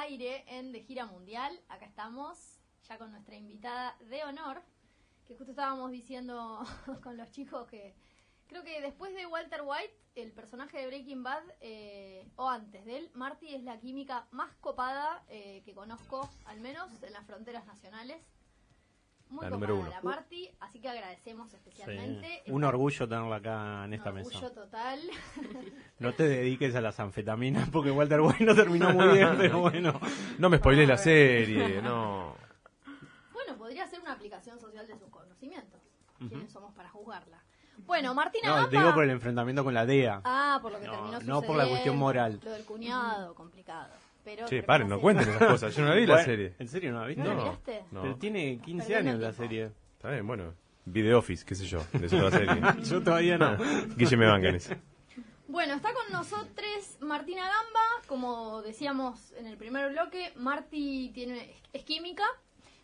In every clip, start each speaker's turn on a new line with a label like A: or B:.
A: aire en De Gira Mundial. Acá estamos ya con nuestra invitada de honor, que justo estábamos diciendo con los chicos que creo que después de Walter White, el personaje de Breaking Bad, eh, o antes de él, Marty es la química más copada eh, que conozco, al menos en las fronteras nacionales. Muy
B: La número uno.
A: la así que agradecemos especialmente.
C: Un orgullo tenerla acá en
A: Un
C: esta
A: orgullo
C: mesa.
A: total.
C: No te dediques a las anfetaminas porque Walter White no terminó muy bien, pero bueno.
B: No me spoilé la serie, no.
A: Bueno, podría ser una aplicación social de sus conocimientos. ¿Quiénes somos para juzgarla? Bueno, Martina
C: No,
A: Gamba-
C: te digo por el enfrentamiento con la DEA.
A: Ah, por lo que
C: No,
A: terminó
C: no por la cuestión moral.
A: Lo del cuñado, complicado. Pero
B: Che, paren, no cuenten esas cosas. Yo no la vi la
C: Bueno,
B: serie.
C: ¿En serio no la viste?
A: ¿No la
B: No.
A: miraste?
B: No.
C: Pero tiene 15
A: Perdiendo
C: años la serie.
B: Está bien, bueno. Video Office, qué sé yo. De eso la serie.
C: Yo todavía no.
B: Guille me eso.
A: Bueno, está con nosotros Martina Gamba, como decíamos en el primer bloque, Marti tiene, es química,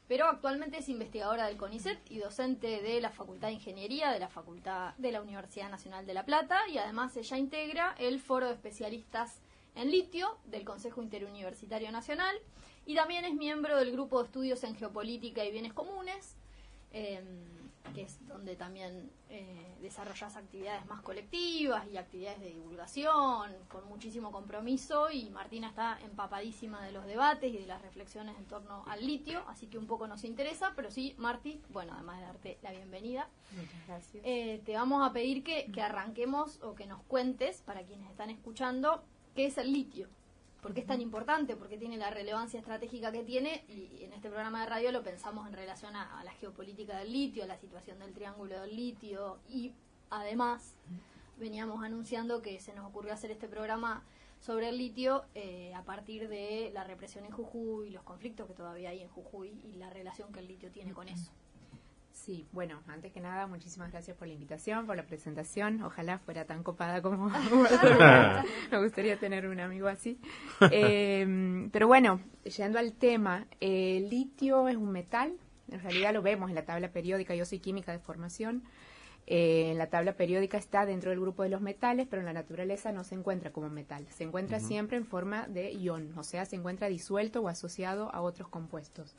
A: pero actualmente es investigadora del CONICET y docente de la Facultad de Ingeniería de la Facultad de la Universidad Nacional de La Plata y además ella integra el Foro de Especialistas en Litio del Consejo Interuniversitario Nacional y también es miembro del Grupo de Estudios en Geopolítica y Bienes Comunes, eh, que es donde también eh, desarrollas actividades más colectivas y actividades de divulgación con muchísimo compromiso y Martina está empapadísima de los debates y de las reflexiones en torno al litio, así que un poco nos interesa, pero sí, Marti, bueno, además de darte la bienvenida,
D: Muchas gracias.
A: eh, te vamos a pedir que, que arranquemos o que nos cuentes, para quienes están escuchando, qué es el litio. ¿Por qué es tan importante? ¿Por qué tiene la relevancia estratégica que tiene? Y en este programa de radio lo pensamos en relación a, a la geopolítica del litio, a la situación del triángulo del litio y además veníamos anunciando que se nos ocurrió hacer este programa sobre el litio eh, a partir de la represión en Jujuy, los conflictos que todavía hay en Jujuy y la relación que el litio tiene con eso.
D: Sí, bueno, antes que nada, muchísimas gracias por la invitación, por la presentación. Ojalá fuera tan copada como me gustaría tener un amigo así. Eh, pero bueno, yendo al tema, eh, el litio es un metal, en realidad lo vemos en la tabla periódica, yo soy química de formación. Eh, en la tabla periódica está dentro del grupo de los metales, pero en la naturaleza no se encuentra como metal. Se encuentra siempre en forma de ion, o sea, se encuentra disuelto o asociado a otros compuestos.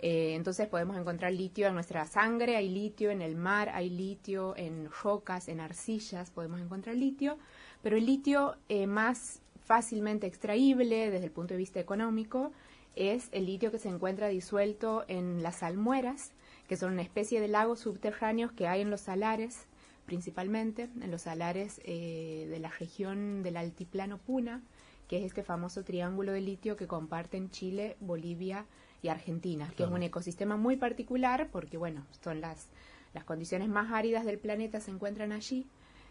D: Eh, entonces podemos encontrar litio en nuestra sangre, hay litio en el mar, hay litio en rocas, en arcillas, podemos encontrar litio, pero el litio eh, más fácilmente extraíble desde el punto de vista económico es el litio que se encuentra disuelto en las almueras, que son una especie de lagos subterráneos que hay en los salares, principalmente en los salares eh, de la región del altiplano Puna, que es este famoso triángulo de litio que comparten Chile, Bolivia y Argentina, que es un ecosistema muy particular porque, bueno, son las, las condiciones más áridas del planeta se encuentran allí.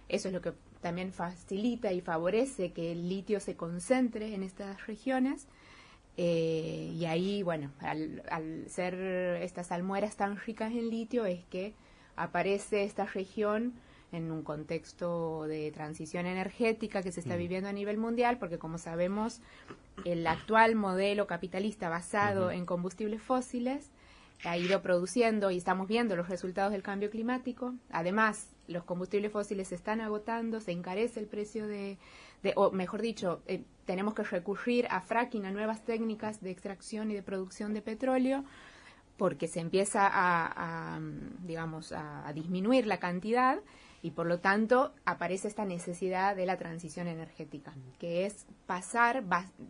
D: Eso es lo que también facilita y favorece que el litio se concentre en estas regiones. Eh, y ahí, bueno, al, al ser estas almueras tan ricas en litio es que aparece esta región en un contexto de transición energética que se está viviendo a nivel mundial, porque como sabemos, el actual modelo capitalista basado en combustibles fósiles ha ido produciendo y estamos viendo los resultados del cambio climático. Además, los combustibles fósiles se están agotando, se encarece el precio de, de o mejor dicho, eh, tenemos que recurrir a fracking, a nuevas técnicas de extracción y de producción de petróleo, porque se empieza a, a, digamos, a, a disminuir la cantidad y por lo tanto aparece esta necesidad de la transición energética, que es pasar,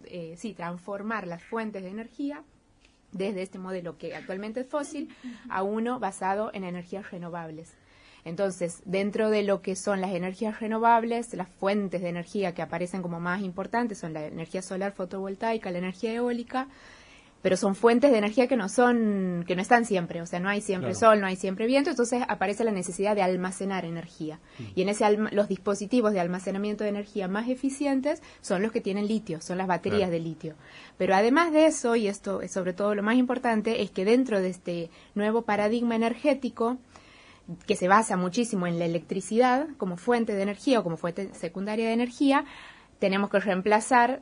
D: eh, sí, transformar las fuentes de energía desde este modelo que actualmente es fósil a uno basado en energías renovables. Entonces, dentro de lo que son las energías renovables, las fuentes de energía que aparecen como más importantes son la energía solar fotovoltaica, la energía eólica, pero son fuentes de energía que no son, que no están siempre, o sea, no hay siempre
C: Claro.
D: sol, no hay siempre viento, entonces aparece la necesidad de almacenar energía. Y en ese alma- los dispositivos de almacenamiento de energía más eficientes son los que tienen litio, son las baterías
B: Claro.
D: de litio. Pero además de eso, y esto es sobre todo lo más importante, es que dentro de este nuevo paradigma energético, que se basa muchísimo en la electricidad como fuente de energía o como fuente secundaria de energía, tenemos que reemplazar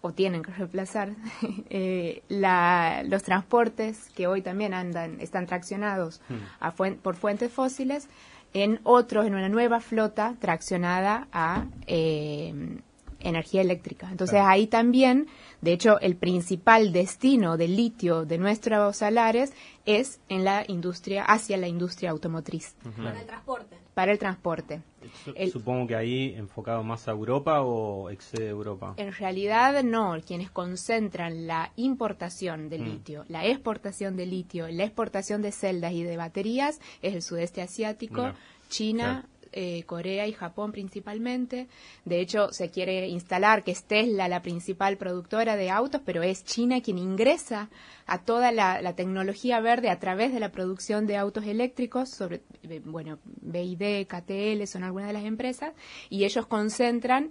D: o tienen que reemplazar eh, la- los transportes que hoy también andan están traccionados a fuen- por fuentes fósiles en otros en una nueva flota traccionada a eh, energía eléctrica. Entonces ahí también, de hecho, el principal destino del litio de nuestros salares es en la industria, hacia la industria automotriz,
A: Para el transporte.
D: para el transporte.
C: Su-
D: El-
C: Supongo que ahí enfocado más a Europa o excede Europa.
D: En realidad no, quienes concentran la importación de
C: Mm.
D: litio, la exportación de litio, la exportación de celdas y de baterías es el sudeste asiático,
C: Mira,
D: China, eh, Corea y Japón principalmente. De hecho, se quiere instalar que es Tesla la principal productora de autos, pero es China quien ingresa a toda la, tecnología verde a través de la producción de autos eléctricos, sobre, eh, bueno, BID, KTL son algunas de las empresas, y ellos concentran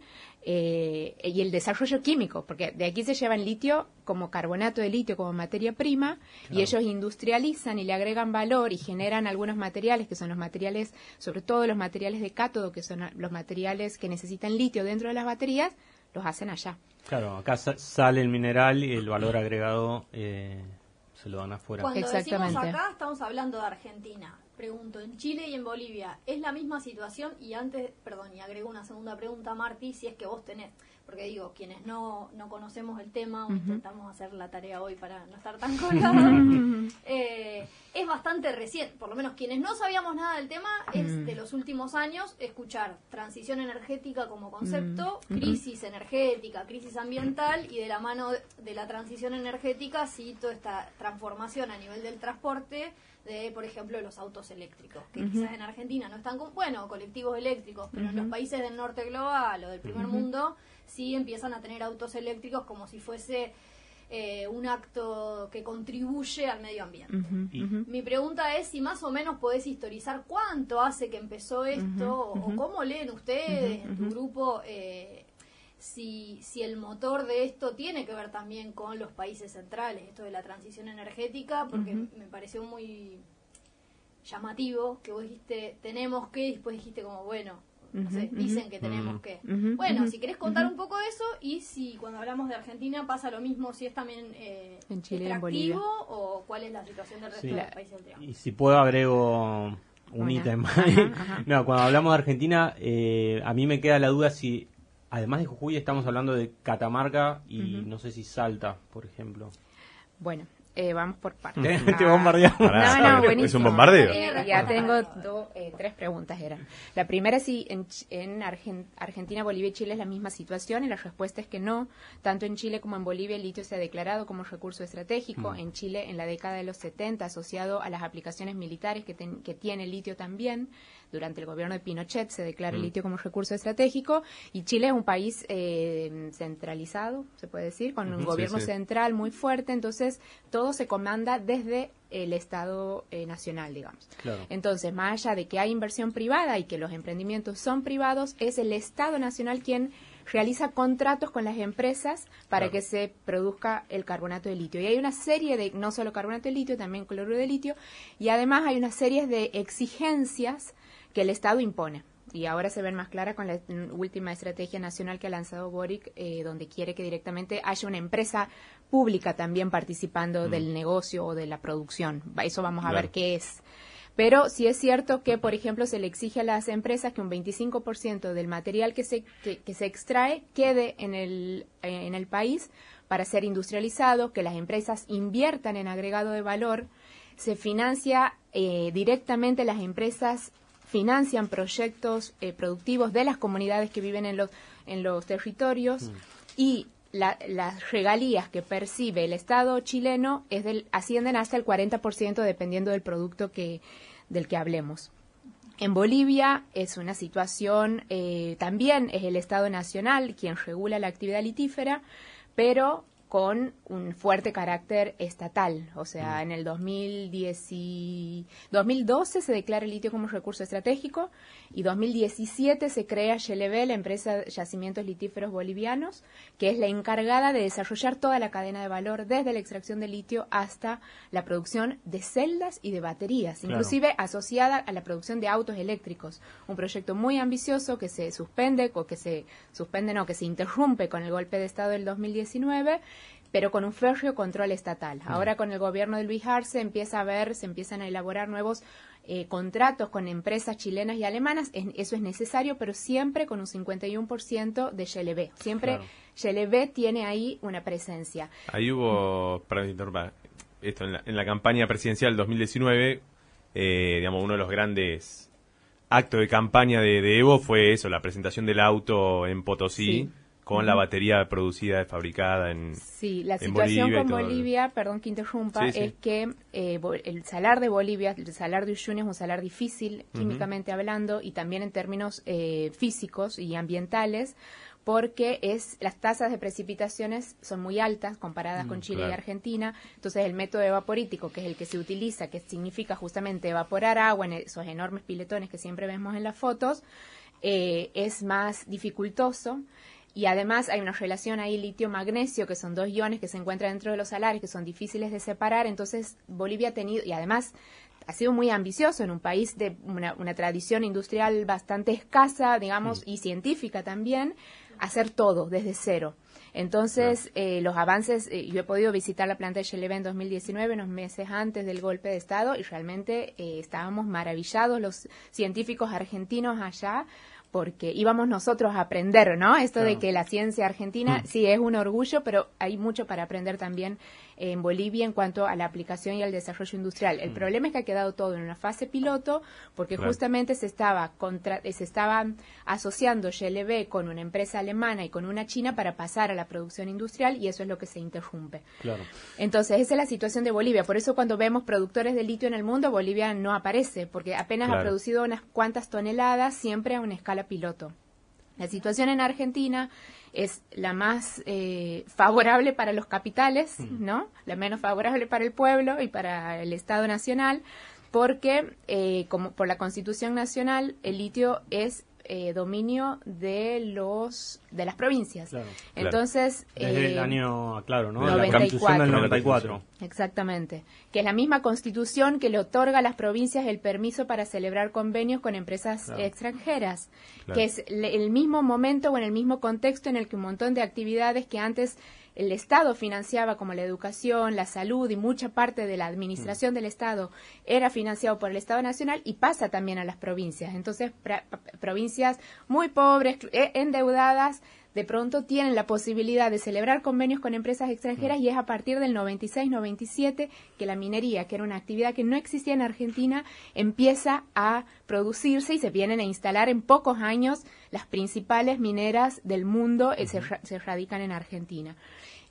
D: eh, y el desarrollo químico, porque de aquí se llevan litio como carbonato de litio, como materia prima, y ellos industrializan y le agregan valor y generan algunos materiales, que son los materiales, sobre todo los materiales de cátodo, que son los materiales que necesitan litio dentro de las baterías, los hacen allá.
C: Claro, acá sa- sale el mineral y el valor agregado eh, se lo dan afuera.
A: Cuando decimos acá, estamos hablando de Argentina. Pregunto, en Chile y en Bolivia, ¿es la misma situación? Y antes, perdón, y agrego una segunda pregunta, Marti, si es que vos tenés, porque digo, quienes no, no conocemos el tema, o intentamos hacer la tarea hoy para no estar tan colgados, eh, es bastante reciente, por lo menos quienes no sabíamos nada del tema, es de los últimos años escuchar transición energética como concepto, crisis energética, crisis ambiental, y de la mano de- de la transición energética, sí, toda esta transformación a nivel del transporte de, por ejemplo, los autos eléctricos, que quizás en Argentina no están con, bueno, colectivos eléctricos, pero en los países del norte global o del primer mundo sí empiezan a tener autos eléctricos como si fuese eh, un acto que contribuye al medio ambiente. Mi pregunta es si más o menos podés historizar cuánto hace que empezó esto o- o cómo leen ustedes en tu grupo eh, si, si el motor de esto tiene que ver también con los países centrales, esto de la transición energética, porque me pareció muy llamativo que vos dijiste tenemos que y después dijiste como bueno no sé, dicen que tenemos que.
D: Ujú,
A: bueno si querés contar un poco de eso y si cuando hablamos de Argentina pasa lo mismo si es también eh,
D: En Chile en
A: extractivo
D: Bolivia.
A: o cuál es la situación del resto
C: Sí.
A: de los países del Triángulo
C: Y si puedo agrego un ítem. No, cuando hablamos de Argentina, eh, a mí me queda la duda si, además de Jujuy, estamos hablando de Catamarca y no sé si Salta, por ejemplo.
D: Bueno, eh, vamos por partes.
C: Te, te bombardeamos.
B: Pará,
D: No, no,
B: es un bombardeo.
D: Eh, ya tengo do- eh, tres preguntas eran. La primera es si en, Ch- en Argen- Argentina, Bolivia y Chile es la misma situación y la respuesta es que no. Tanto en Chile como en Bolivia el litio se ha declarado como recurso estratégico. En Chile en la década de los 70 asociado a las aplicaciones militares que, ten- que tiene el litio también. Durante el gobierno de Pinochet se declara el litio como recurso estratégico y Chile es un país eh, centralizado, se puede decir, con un gobierno
B: sí.
D: central muy fuerte, entonces todo se comanda desde el Estado eh, nacional, digamos.
C: Claro.
D: Entonces, más allá de que hay inversión privada y que los emprendimientos son privados, es el Estado nacional quien realiza contratos con las empresas para
C: Claro.
D: que se produzca el carbonato de litio. Y hay una serie de, no solo carbonato de litio, también cloruro de litio, y además hay una serie de exigencias que el Estado impone. Y ahora se ven más claras con la mm, última estrategia nacional que ha lanzado Boric, eh, donde quiere que directamente haya una empresa pública también participando del negocio o de la producción. Eso vamos a
B: Claro.
D: ver qué es. Pero sí es cierto que, por ejemplo, se le exige a las empresas que un 25% del material que se, que, que se extrae quede en el, eh, en el país para ser industrializado, que las empresas inviertan en agregado de valor, se financia eh, directamente las empresas financian proyectos eh, productivos de las comunidades que viven en los en los territorios y la- las regalías que percibe el Estado chileno es del, ascienden hasta el 40% dependiendo del producto que del que hablemos. En Bolivia es una situación, eh, también es el Estado Nacional quien regula la actividad litífera, pero con un fuerte carácter estatal. O sea, en el 2010 y- 2012 se declara el litio como recurso estratégico y 2017 se crea Yelevé, la empresa de Yacimientos Litíferos Bolivianos, que es la encargada de desarrollar toda la cadena de valor desde la extracción de litio hasta la producción de celdas y de baterías,
C: Claro.
D: inclusive asociada a la producción de autos eléctricos. Un proyecto muy ambicioso que se suspende, o que se suspende, no, que se interrumpe con el golpe de Estado del 2019, pero con un férreo control estatal. Ahora con el gobierno de Luis Arce empieza a ver, se empiezan a elaborar nuevos eh, contratos con empresas chilenas y alemanas, es- eso es necesario, pero siempre con un 51% de GLB. Siempre
C: Claro.
D: GLB tiene ahí una presencia.
B: Ahí hubo, interrumpa, esto en la, en la campaña presidencial 2019, eh, digamos, uno de los grandes actos de campaña de, de Evo fue eso, la presentación del auto en Potosí
D: Sí.
B: Con la batería producida fabricada en...
D: Sí, la
B: en
D: situación
B: Bolivia
D: con. Bolivia, perdón que interrumpa,
B: Sí, sí.
D: es que eh, el salar de Bolivia, el salar de Uyuni es un salar difícil, químicamente hablando, y también en términos eh, físicos y ambientales, porque es las tasas de precipitaciones son muy altas comparadas con Chile y. Argentina. Entonces, el método evaporítico, que es el que se utiliza, que significa justamente evaporar agua en esos enormes piletones que siempre vemos en las fotos, eh, es más dificultoso. Y además hay una relación ahí litio-magnesio, que son dos iones que se encuentran dentro de los salares, que son difíciles de separar. Entonces, Bolivia ha tenido, y además ha sido muy ambicioso en un país de una, una tradición industrial bastante escasa, digamos, y científica también, hacer todo desde cero. Entonces, eh, los avances, eh, yo he podido visitar la planta de Cheleve en 2019, unos meses antes del golpe de Estado, y realmente eh, estábamos maravillados los científicos argentinos allá, porque íbamos nosotros a aprender, ¿no? Esto de que la ciencia argentina sí es un orgullo, pero hay mucho para aprender también en Bolivia en cuanto a la aplicación y al desarrollo industrial. El problema es que ha quedado todo en una fase piloto porque
B: Claro.
D: justamente se estaba contra, se estaba asociando GLB con una empresa alemana y con una china para pasar a la producción industrial y eso es lo que se interrumpe.
C: Claro.
D: Entonces, esa es la situación de Bolivia. Por eso cuando vemos productores de litio en el mundo, Bolivia no aparece, porque apenas ha producido unas cuantas toneladas, siempre a una escala piloto. La situación en Argentina es la más eh, favorable para los capitales, ¿no? La menos favorable para el pueblo y para el Estado Nacional, porque eh, como por la Constitución Nacional el litio es eh, dominio de los de las provincias.
C: Claro.
B: Claro.
D: Entonces
C: Desde
D: eh,
C: el año, claro, ¿no?
B: Desde
C: La
B: la
C: constitución del
B: 94.
C: 94.
D: Exactamente. Que es la misma constitución que le otorga a las provincias el permiso para celebrar convenios con empresas
C: Claro.
D: extranjeras.
B: Claro.
D: Que es le- el mismo momento o en el mismo contexto en el que un montón de actividades que antes el Estado financiaba como la educación, la salud y mucha parte de la administración del Estado era financiado por el Estado Nacional y pasa también a las provincias. Entonces, provincias muy pobres, eh, endeudadas, de pronto tienen la posibilidad de celebrar convenios con empresas extranjeras y es a partir del 96-97 que la minería, que era una actividad que no existía en Argentina, empieza a producirse y se vienen a instalar en pocos años las principales mineras del mundo eh, se, se radican en Argentina.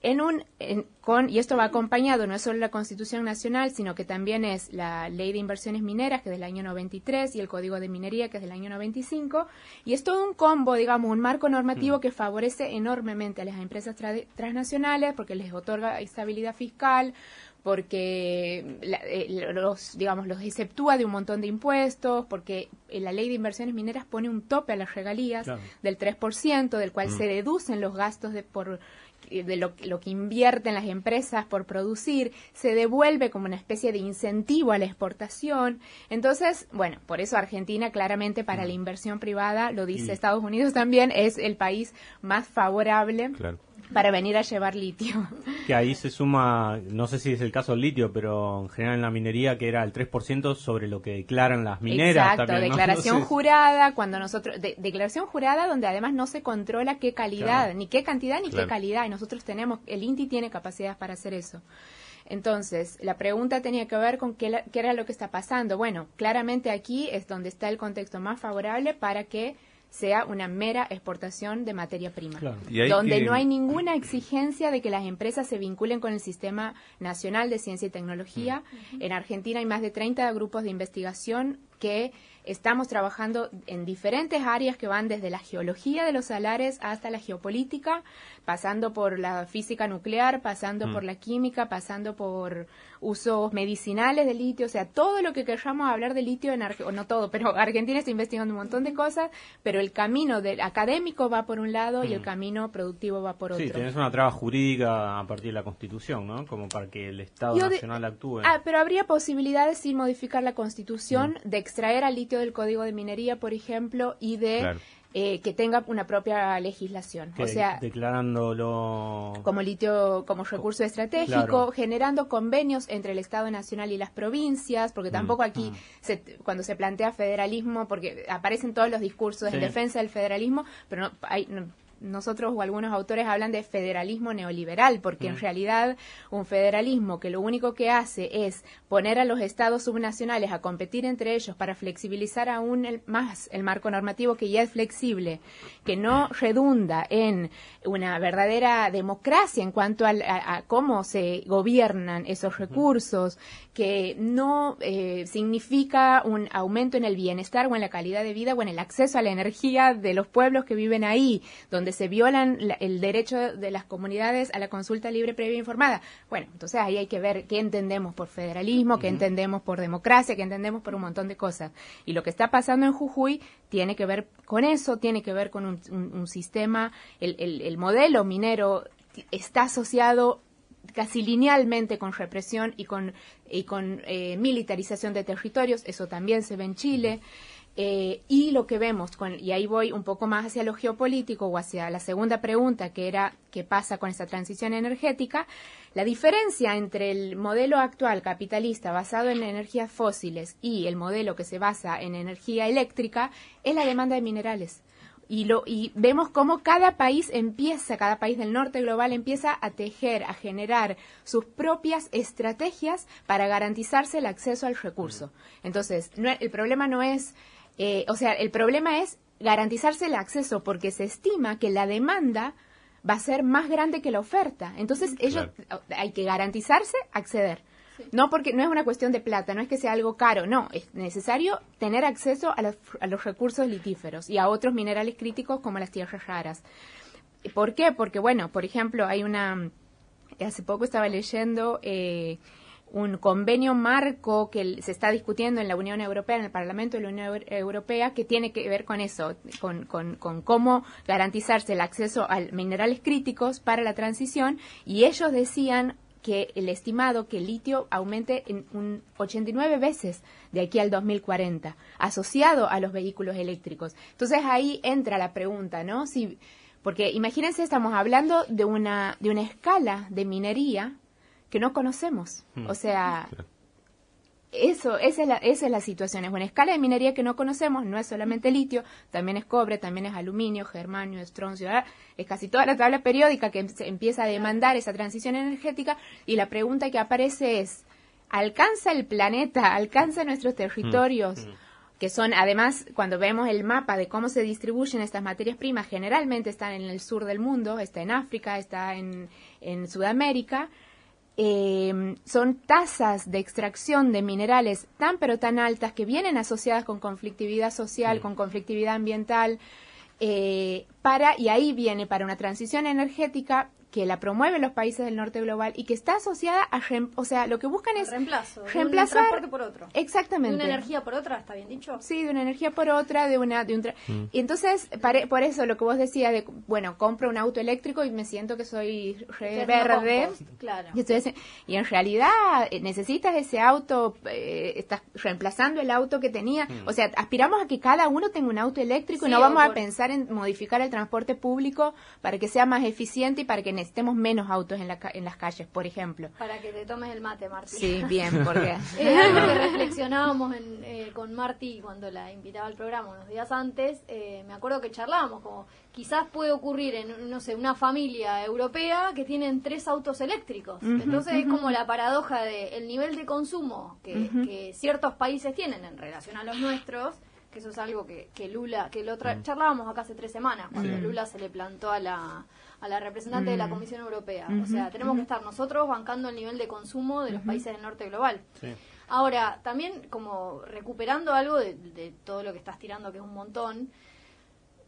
D: En un, en- con, y esto va acompañado no es solo la Constitución Nacional, sino que también es la Ley de Inversiones Mineras, que es del año 93, y el Código de Minería, que es del año 95, y es todo un combo, digamos, un marco normativo que favorece enormemente a las empresas tra- transnacionales porque les otorga estabilidad fiscal, porque la- eh, los, digamos, los exceptúa de un montón de impuestos, porque eh, la ley de inversiones mineras pone un tope a las regalías
C: Claro.
D: del 3%, del cual se deducen los gastos de por de lo, lo que invierten las empresas por producir, se devuelve como una especie de incentivo a la exportación. Entonces, bueno, por eso Argentina claramente para la inversión privada, lo dice
C: Y-
D: Estados Unidos también, es el país más favorable
B: Claro.
D: Para venir a llevar litio.
C: Que ahí se suma, no sé si es el caso del litio, pero en general en la minería que era el 3% sobre lo que declaran las mineras
D: Exacto,
C: también, ¿no?
D: declaración
C: Entonces,
D: jurada, cuando nosotros, de- declaración jurada donde además no se controla qué calidad,
C: Claro.
D: ni qué cantidad ni
B: Claro.
D: qué calidad, y nosotros tenemos, el INTI tiene capacidades para hacer eso. Entonces, la pregunta tenía que ver con qué, la- qué era lo que está pasando. Bueno, claramente aquí es donde está el contexto más favorable para que sea una mera exportación de materia prima.
C: Claro.
D: Donde
B: que-
D: no hay ninguna exigencia de que las empresas se vinculen con el Sistema Nacional de Ciencia y Tecnología. En Argentina hay más de 30 grupos de investigación que estamos trabajando en diferentes áreas que van desde la geología de los salares hasta la geopolítica, pasando por la física nuclear, pasando por la química, pasando por usos medicinales de litio, o sea, todo lo que queramos hablar de litio en Argentina, no todo, pero Argentina está investigando un montón de cosas, pero el camino del académico va por un lado y el camino productivo va por otro.
C: Sí, tenés una traba jurídica a partir de la Constitución, ¿no? Como para que el Estado
D: Yo de-
C: Nacional actúe.
D: Ah, pero habría posibilidades sin modificar la Constitución de extraer al litio del Código de Minería, por ejemplo, y de
B: Claro.
D: Eh, que tenga una propia legislación.
C: Que
D: o sea,
C: declarándolo
D: como litio como recurso estratégico,
C: Claro.
D: generando convenios entre el Estado Nacional y las provincias, porque tampoco aquí se- cuando se plantea federalismo, porque aparecen todos los discursos en defensa del federalismo, pero no, hay, no- nosotros o algunos autores hablan de federalismo neoliberal, porque en realidad un federalismo que lo único que hace es poner a los estados subnacionales a competir entre ellos para flexibilizar aún el- más el marco normativo que ya es flexible, que no redunda en una verdadera democracia en cuanto a, a cómo se gobiernan esos recursos, que no eh, significa un aumento en el bienestar o en la calidad de vida o en el acceso a la energía de los pueblos que viven ahí, donde se violan la- el derecho de las comunidades a la consulta libre, previa e informada. Bueno, entonces ahí hay que ver qué entendemos por federalismo, qué entendemos por democracia, qué entendemos por un montón de cosas. Y lo que está pasando en Jujuy tiene que ver con eso, tiene que ver con un, un- un sistema, el, el- el modelo minero está asociado casi linealmente con represión y con, y con eh, militarización de territorios, eso también se ve en Chile. Eh, y lo que vemos, con, y ahí voy un poco más hacia lo geopolítico o hacia la segunda pregunta, que era qué pasa con esta transición energética, la diferencia entre el modelo actual capitalista basado en energías fósiles y el modelo que se basa en energía eléctrica es la demanda de minerales. Y lo y vemos cómo cada país empieza, cada país del norte global empieza a tejer, a generar sus propias estrategias para garantizarse el acceso al recurso. Entonces, no- el problema no es, eh, o sea, el problema es garantizarse el acceso porque se estima que la demanda va a ser más grande que la oferta. Entonces, ellos hay que garantizarse acceder. No porque no es una cuestión de plata, no es que sea algo caro, no, es necesario tener acceso a los, a los recursos litíferos y a otros minerales críticos como las tierras raras. ¿Por qué? Porque, bueno, por ejemplo, hay una, hace poco estaba leyendo eh, un convenio marco que se está discutiendo en la Unión Europea, en el Parlamento de la Unión Eu- Europea, que tiene que ver con eso, con, con- con cómo garantizarse el acceso a minerales críticos para la transición, y ellos decían que el estimado que el litio aumente en un 89 veces de aquí al 2040, asociado a los vehículos eléctricos. Entonces ahí entra la pregunta, ¿no? Si, porque imagínense, estamos hablando de una, de una escala de minería que no conocemos. O sea, eso, esa es, la, esa es la situación. Es una escala de minería que no conocemos, no es solamente litio, también es cobre, también es aluminio, germanio, estroncio, es casi toda la tabla periódica que em- se empieza a demandar esa transición energética y la pregunta que aparece es, ¿alcanza el planeta, alcanza nuestros territorios? que son además cuando vemos el mapa de cómo se distribuyen estas materias primas, generalmente están en el sur del mundo, está en África, está en, en Sudamérica, eh, son tasas de extracción de minerales tan pero tan altas que vienen asociadas con conflictividad social, con conflictividad ambiental, eh, para y ahí viene para una transición energética que la promueven los países del norte global y que está asociada a, rem- o sea, lo que buscan es
A: reemplazo. de un
D: reemplazar
A: transporte por otro. De
D: exactamente
A: una energía por otra, ¿está bien dicho?
D: Sí, de una energía por otra, de una, de un tra- y entonces pare- por eso lo que vos decías de, bueno, compro un auto eléctrico y me siento que soy re verde.
A: compost, Claro.
D: Y, estoy haci- y en realidad eh, necesitas ese auto, eh, estás reemplazando el auto que tenía. O sea, aspiramos a que cada uno tenga un auto eléctrico y no vamos a pensar en modificar el transporte público para que sea más eficiente y para que necesitemos menos autos en, la ca- en las calles, por ejemplo.
A: Para que te tomes el mate, Martín.
D: Sí, bien, porque...
A: Es algo que reflexionábamos en, eh, con Marty cuando la invitaba al programa unos días antes. eh, me acuerdo que charlábamos como quizás puede ocurrir en, no sé, una familia europea que tienen tres autos eléctricos. Entonces es como la paradoja de el nivel de consumo que, que ciertos países tienen en relación a los nuestros. Que eso es algo que, que Lula, que lo tra- charlábamos acá hace tres semanas, cuando Lula se le plantó a la, a la representante de la Comisión Europea. O sea, tenemos que estar nosotros bancando el nivel de consumo de los países del norte global.
C: Sí.
A: Ahora, también como recuperando algo de, de todo lo que estás tirando, que es un montón,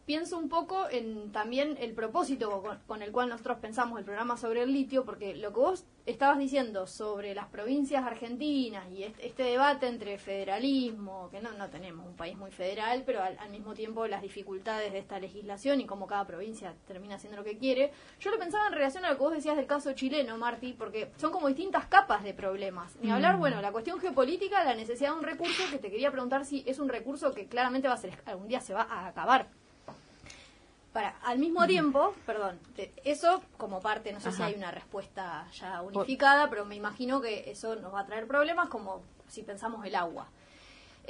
A: pienso un poco en también el propósito con, con el cual nosotros pensamos el programa sobre el litio, porque lo que vos estabas diciendo sobre las provincias argentinas y este, este debate entre federalismo, que no, no tenemos un país muy federal, pero al, al mismo tiempo las dificultades de esta legislación y cómo cada provincia termina haciendo lo que quiere, yo lo pensaba en relación a lo que vos decías del caso chileno, Marti, porque son como distintas capas de problemas. Ni hablar, bueno, la cuestión geopolítica, la necesidad de un recurso, que te quería preguntar si es un recurso que claramente va a ser, algún día se va a acabar. Para, al mismo tiempo, perdón, eso como parte, no sé si hay una respuesta ya unificada, pero me imagino que eso nos va a traer problemas como si pensamos el agua.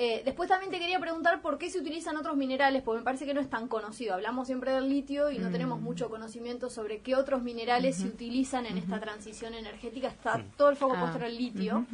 A: Eh, después también te quería preguntar por qué se utilizan otros minerales, porque me parece que no es tan conocido. Hablamos siempre del litio y no tenemos mm. mucho conocimiento sobre qué otros minerales se utilizan en esta transición energética. Está todo el foco ah. puesto en el litio.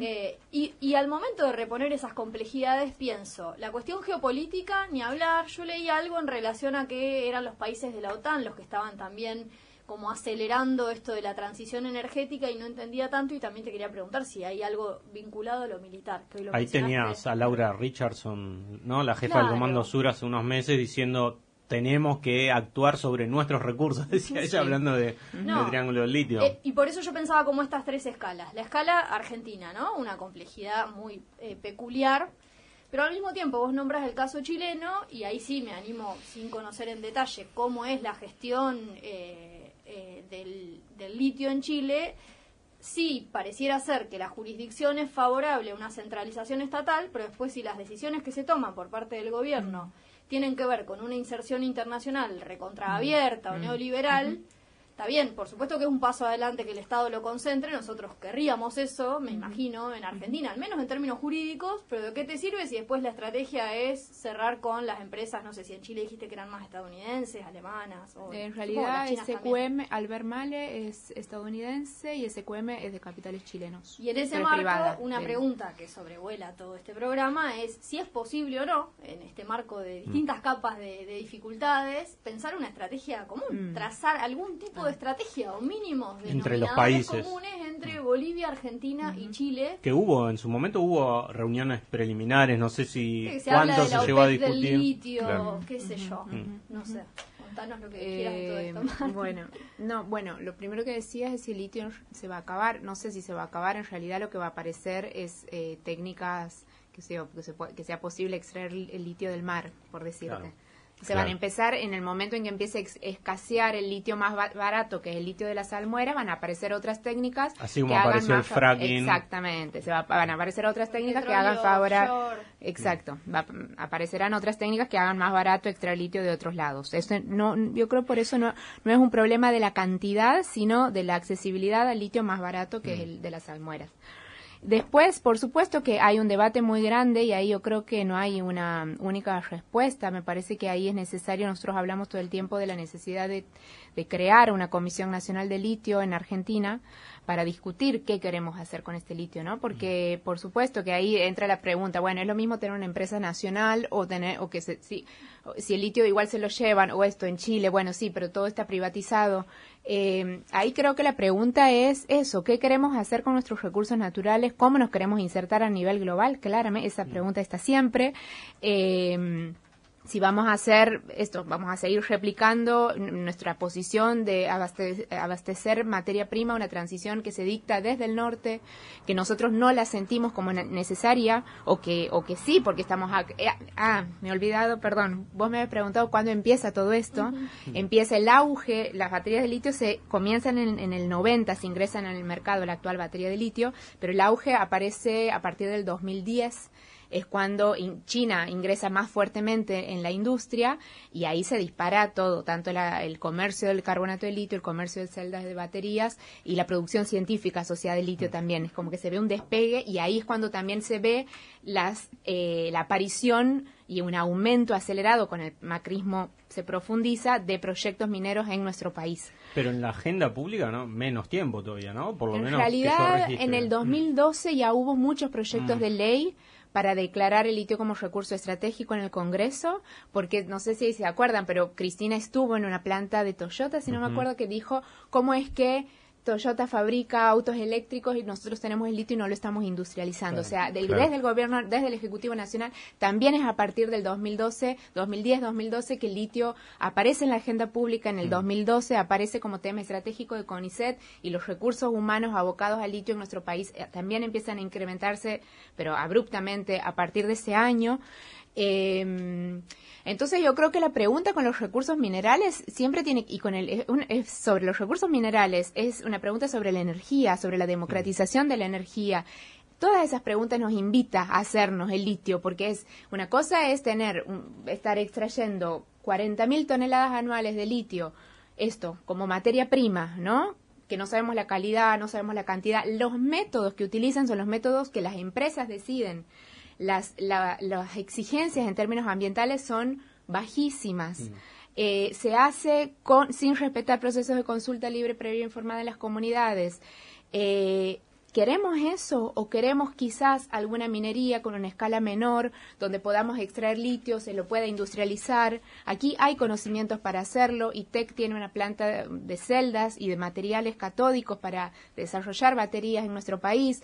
A: Eh, y, y, al momento de reponer esas complejidades, pienso, la cuestión geopolítica, ni hablar. Yo leí algo en relación a que eran los países de la OTAN los que estaban también como acelerando esto de la transición energética y no entendía tanto y también te quería preguntar si hay algo vinculado a lo militar.
C: Ahí tenías a Laura Richardson, ¿no? La jefa del Comando Sur hace unos meses diciendo tenemos que actuar sobre nuestros recursos, decía ella hablando de, triángulo del litio.
A: Eh, y por eso yo pensaba como estas tres escalas. La escala argentina, ¿no? Una complejidad muy eh, peculiar, pero al mismo tiempo vos nombras el caso chileno y ahí sí me animo, sin conocer en detalle cómo es la gestión eh, eh, del, litio en Chile, sí pareciera ser que la jurisdicción es favorable a una centralización estatal, pero después si las decisiones que se toman por parte del gobierno mm. tienen que ver con una inserción internacional recontraabierta o mm. neoliberal, Está bien, por supuesto que es un paso adelante que el Estado lo concentre, nosotros querríamos eso, me imagino, en Argentina, al menos en términos jurídicos, pero ¿de qué te sirve si después la estrategia es cerrar con las empresas, no sé si en Chile dijiste que eran más estadounidenses, alemanas? O,
D: en realidad SQM, Albert Male es estadounidense y SQM es de capitales chilenos.
A: Y en ese marco, una pregunta que sobrevuela todo este programa es si es posible o no, en este marco de distintas mm. capas de, dificultades, pensar una estrategia común, mm. trazar algún tipo de estrategia o mínimos
C: entre los países
A: comunes entre Bolivia, Argentina y Chile.
C: Que hubo, en su momento hubo reuniones preliminares, no sé si cuánto se llegó a discutir.
A: Del litio, qué sé yo, no sé. Contanos lo que quieras de todo esto.
D: Eh, bueno, no, bueno, lo primero que decías es si el litio se va a acabar. No sé si se va a acabar. En realidad lo que va a aparecer es eh, técnicas que sea, que, sea posible extraer el litio del mar, por decirte. Se van a empezar en el momento en que empiece a escasear el litio más barato, que es el litio de la salmuera, van a aparecer otras técnicas
C: Así como apareció el fracking.
D: Exactamente, se van a aparecer otras técnicas que hagan favor Exacto, aparecerán otras técnicas que hagan más barato extraer litio de otros lados. Eso no, yo creo por eso no, no es un problema de la cantidad, sino de la accesibilidad al litio más barato que es mm. el de las salmueras. Después, por supuesto que hay un debate muy grande y ahí yo creo que no hay una única respuesta. Me parece que ahí es necesario, nosotros hablamos todo el tiempo de la necesidad de, crear una Comisión Nacional de Litio en Argentina para discutir qué queremos hacer con este litio, ¿no? Porque por supuesto que ahí entra la pregunta, bueno, es lo mismo tener una empresa nacional o tener o que se, si, si el litio igual se lo llevan o esto en Chile, bueno, sí, pero todo está privatizado. Eh, ahí creo que la pregunta es eso, ¿qué queremos hacer con nuestros recursos naturales? ¿Cómo nos queremos insertar a nivel global? Claramente, esa pregunta está siempre. Eh, si vamos a hacer esto, vamos a seguir replicando nuestra posición de abastecer, materia prima, una transición que se dicta desde el norte, que nosotros no la sentimos como necesaria, o que, o que sí, porque estamos... Eh, ah, me he olvidado, perdón, vos me habéis preguntado cuándo empieza todo esto. Empieza el auge, las baterías de litio se comienzan en, en el 90, se ingresan en el mercado la actual batería de litio, pero el auge aparece a partir del 2010 es cuando China ingresa más fuertemente en la industria y ahí se dispara todo, tanto el comercio del carbonato de litio, el comercio de celdas de baterías y la producción científica asociada al litio también. Es como que se ve un despegue y ahí es cuando también se ve las, eh, la aparición y un aumento acelerado con el macrismo se profundiza de proyectos mineros en nuestro país.
C: Pero en la agenda pública, ¿no? Menos tiempo todavía, ¿no?
D: Por lo en realidad, en el 2012 ya hubo muchos proyectos mm. de ley para declarar el litio como recurso estratégico en el Congreso, porque no sé si se acuerdan, pero Cristina estuvo en una planta de Toyota, si no me acuerdo, que dijo cómo es que Toyota fabrica autos eléctricos y nosotros tenemos el litio y no lo estamos industrializando. o sea, desde el gobierno, desde el Ejecutivo Nacional, también es a partir del 2012, 2010, 2012 que el litio aparece en la agenda pública. En el 2012 mm. aparece como tema estratégico de CONICET y los recursos humanos abocados al litio en nuestro país eh, también empiezan a incrementarse, pero abruptamente a partir de ese año. Eh, entonces yo creo que la pregunta con los recursos minerales siempre tiene, y con el, sobre los recursos minerales, es una pregunta sobre la energía, sobre la democratización de la energía todas esas preguntas nos invita a hacernos el litio, porque es una cosa es tener, estar extrayendo 40.000 toneladas anuales de litio, esto como materia prima, ¿no? que no sabemos la calidad, no sabemos la cantidad. Los métodos que utilizan son los métodos que las empresas deciden. Las, las exigencias en términos ambientales son bajísimas. Mm. Eh, se hace con, sin respetar procesos de consulta libre, previa informada de las comunidades. Eh, ¿Queremos eso o queremos quizás alguna minería con una escala menor donde podamos extraer litio, se lo pueda industrializar? Aquí hay conocimientos para hacerlo y TEC tiene una planta de celdas y de materiales catódicos para desarrollar baterías en nuestro país.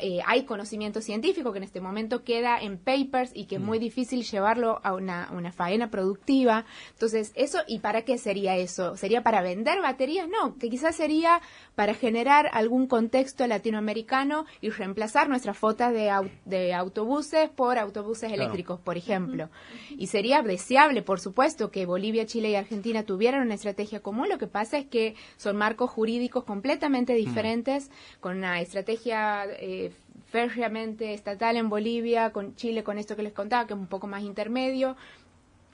D: Eh, hay conocimiento científico que en este momento queda en papers y que es muy mm. difícil llevarlo a una, una, faena productiva. Entonces, eso, ¿y para qué sería eso? ¿Sería para vender baterías? No, que quizás sería para generar algún contexto latinoamericano y reemplazar nuestras fotos de, de autobuses por autobuses eléctricos, por ejemplo. Y sería deseable, por supuesto, que Bolivia, Chile y Argentina tuvieran una estrategia común. Lo que pasa es que son marcos jurídicos completamente mm. diferentes, con una estrategia... Eh, férreamente estatal en Bolivia, con Chile con esto que les contaba, que es un poco más intermedio,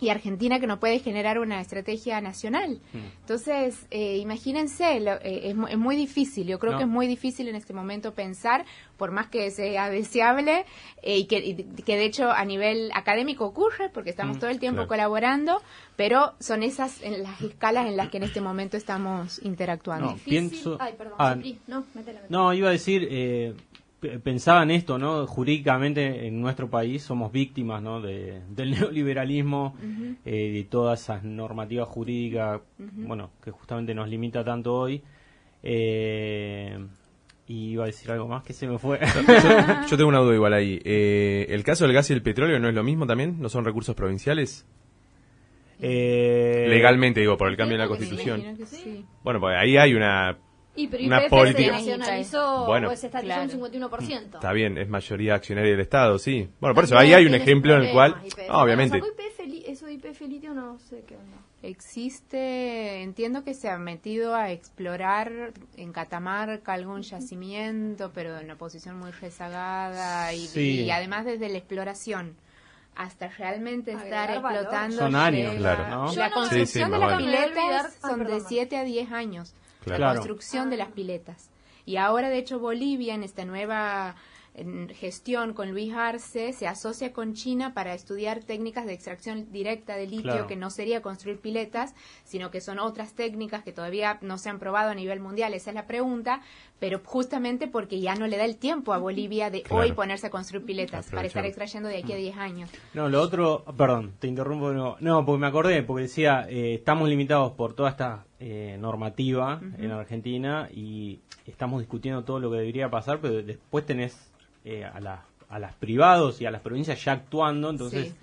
D: y Argentina que no puede generar una estrategia nacional. Hmm. Entonces, eh, imagínense, eh, es, muy difícil, yo creo que es muy difícil en este momento pensar, por más que sea deseable, eh, y, que, que, de hecho a nivel académico ocurre, porque estamos hmm, todo el tiempo colaborando, pero son esas en las escalas en las que en este momento estamos interactuando.
C: No, pienso... Ay, perdón, ah, no, no, iba a decir pensaba en esto, ¿no? Jurídicamente en nuestro país somos víctimas, ¿no? De, del neoliberalismo, eh, de todas esas normativas jurídicas, bueno, que justamente nos limita tanto hoy. Eh, y iba a decir algo más que se me fue.
B: yo, tengo una duda igual ahí. Eh, ¿El caso del gas y el petróleo no es lo mismo también? ¿No son recursos provinciales? Legalmente, digo, por el cambio en la Constitución. Bueno, pues ahí hay una
A: y pero una política. se nacionalizó bueno, pues estatizó un 51%.
B: Está bien, es mayoría accionaria del Estado, sí. Bueno, por eso ahí hay un ejemplo en el cual, obviamente.
A: eso de IPF litio no sé qué onda.
D: Existe, entiendo que se ha metido a explorar en Catamarca algún yacimiento, pero en una posición muy rezagada y, y además desde la exploración hasta realmente estar explotando.
C: Son años, claro.
D: ¿no? La construcción de las piletas son de 7 a 10 años la construcción de las piletas. Y ahora, de hecho, Bolivia, en esta nueva en gestión con Luis Arce se asocia con China para estudiar técnicas de extracción directa de litio, que no sería construir piletas, sino que son otras técnicas que todavía no se han probado a nivel mundial. Esa es la pregunta, pero justamente porque ya no le da el tiempo a Bolivia de hoy ponerse a construir piletas para estar extrayendo de aquí a 10 años.
C: No, lo otro, perdón, te interrumpo. No, no porque me acordé, porque decía, eh, estamos limitados por toda esta eh, normativa en Argentina y estamos discutiendo todo lo que debería pasar, pero después tenés eh, a, la, a las privados y a las provincias ya actuando, entonces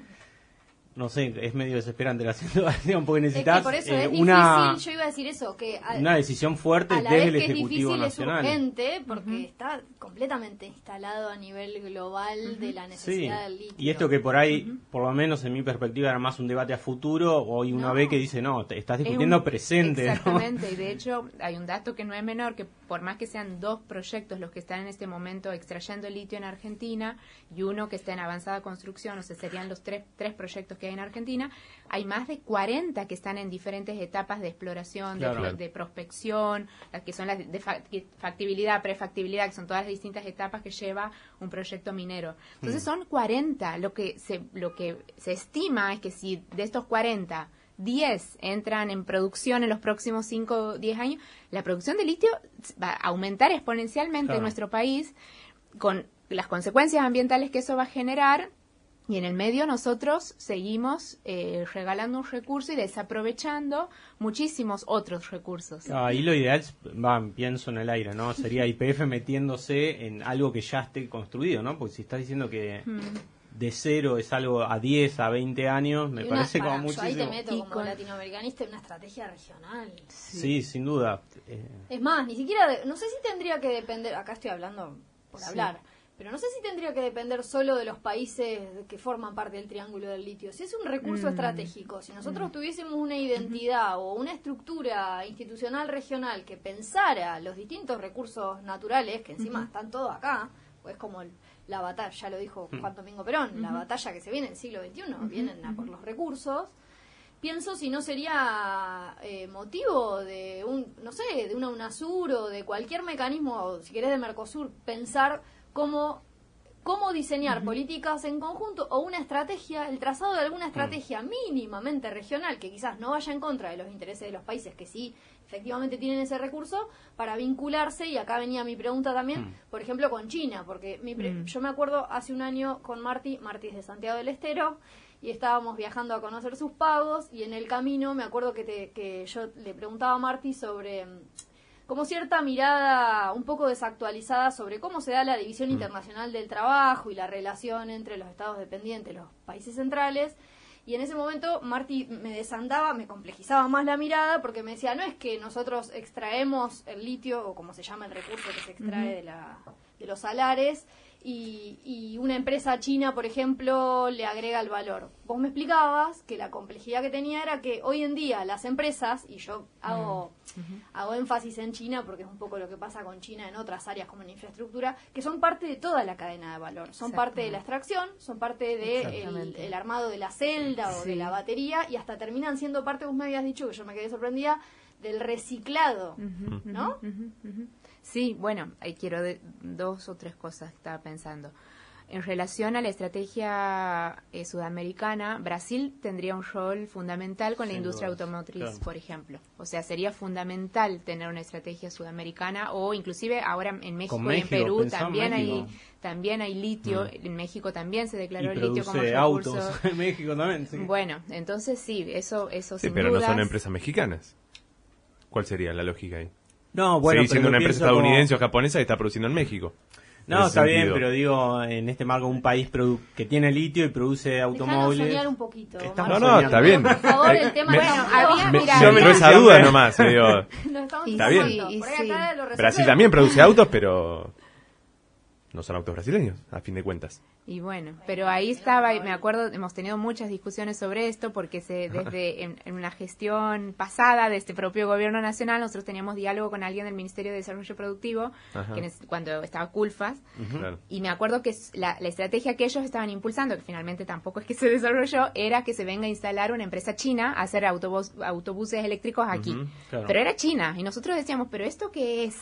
C: no sé, es medio desesperante la situación porque necesitas
A: por eso es una difícil, yo iba a decir eso, que
C: una decisión fuerte desde el ejecutivo
A: es
C: nacional.
A: urgente porque está completamente instalado a nivel global de la necesidad del litio.
C: Y esto que por ahí, por lo menos en mi perspectiva era más un debate a futuro, hoy una vez que dice, "No, te estás discutiendo presente",
D: Exactamente, y de hecho hay un dato que no es menor que por más que sean dos proyectos los que están en este momento extrayendo litio en Argentina y uno que está en avanzada construcción, o sea, serían los tres tres proyectos que en Argentina, hay más de 40 que están en diferentes etapas de exploración, de, prospección, las que son las de factibilidad, prefactibilidad, que son todas las distintas etapas que lleva un proyecto minero. Entonces mm. son 40. Lo que, se, lo que se estima es que si de estos 40 10 entran en producción en los próximos 5 o 10 años, la producción de litio va a aumentar exponencialmente en nuestro país con las consecuencias ambientales que eso va a generar y en el medio nosotros seguimos eh, regalando un recurso y desaprovechando muchísimos otros recursos.
C: Ahí lo ideal, va, pienso en el aire, ¿no? Sería IPF metiéndose en algo que ya esté construido, ¿no? Porque si estás diciendo que hmm. de cero es algo a 10, a 20 años, me parece como muchísimo.
A: ahí te meto como latinoamericanista en una estrategia regional.
C: Sí, sin duda.
A: Eh. Es más, ni siquiera, no sé si tendría que depender, acá estoy hablando por hablar pero no sé si tendría que depender solo de los países que forman parte del Triángulo del Litio. Si es un recurso mm. estratégico, si nosotros mm. tuviésemos una identidad o una estructura institucional regional que pensara los distintos recursos naturales, que encima están todos acá, es como el- la batalla, ya lo dijo Juan Domingo Perón, la batalla que se viene en el siglo XXI, vienen a por los recursos. Pienso si no sería eh, motivo de un, no sé, de una UNASUR o de cualquier mecanismo, si querés de Mercosur, pensar cómo cómo diseñar políticas en conjunto o una estrategia, el trazado de alguna estrategia mínimamente regional que quizás no vaya en contra de los intereses de los países que sí efectivamente tienen ese recurso para vincularse y acá venía mi pregunta también, por ejemplo con China, porque mi pre- yo me acuerdo hace un año con Marty, Marty es de Santiago del Estero y estábamos viajando a conocer sus pagos y en el camino me acuerdo que, te- que yo le preguntaba a Marty sobre mm, como cierta mirada un poco desactualizada sobre cómo se da la división internacional del trabajo y la relación entre los estados dependientes, los países centrales. Y en ese momento Marty me desandaba, me complejizaba más la mirada porque me decía, no es que nosotros extraemos el litio, o como se llama el recurso que se extrae de, la, de los salares, y, y una empresa china, por ejemplo, le agrega el valor. Vos me explicabas que la complejidad que tenía era que hoy en día las empresas, y yo hago, hago énfasis en China porque es un poco lo que pasa con China en otras áreas como en infraestructura, que son parte de toda la cadena de valor. Son parte de la extracción, son parte del de el armado de la celda o de la batería y hasta terminan siendo parte, vos me habías dicho que yo me quedé sorprendida, del reciclado, ¿no?
D: Ujú. Sí, bueno, ahí quiero de- dos o tres cosas que estaba pensando. En relación a la estrategia eh, sudamericana, Brasil tendría un rol fundamental con la industria
C: dudas,
D: automotriz,
C: claro.
D: por ejemplo. O sea, sería fundamental tener una estrategia sudamericana o inclusive ahora en México, y en Perú también
C: México.
D: hay también hay litio.
C: Mm.
D: En México también se
C: Y
D: declaró el litio como recurso.
C: autos en México también. sí.
D: Bueno, entonces sí, eso eso
B: Sí,
D: sin
B: pero no son empresas mexicanas. ¿Cuál sería la lógica ahí?
C: No, bueno,
B: Seguir siendo una empresa
C: pienso como-
B: estadounidense o japonesa y está produciendo en México. En
C: No,
B: ese
C: está bien,
B: sentido.
C: pero digo, en este marco, un país produ- que tiene litio y produce automóviles.
A: soñar un poquito.
C: Estamos
B: No, no, está bien.
A: Por favor, el tema
B: Me-
A: está
D: Bueno, había-.
B: Me, yo entró esa duda nomás. digo. Está bien.
D: sí,
B: Brasil también produce autos, pero no son autos brasileños, a fin de cuentas.
D: Y bueno, pero ahí estaba, y me acuerdo, hemos tenido muchas discusiones sobre esto porque se, desde en, en una gestión pasada de este propio gobierno nacional, nosotros teníamos diálogo con alguien del Ministerio de Desarrollo Productivo, que es- cuando estaba Culfas,
B: Claro.
D: y me acuerdo que la, la estrategia que ellos estaban impulsando, que finalmente tampoco es que se desarrolló, era que se venga a instalar una empresa china a hacer autobús, autobuses eléctricos aquí.
C: Claro.
D: Pero era China, y nosotros decíamos, pero ¿esto qué es?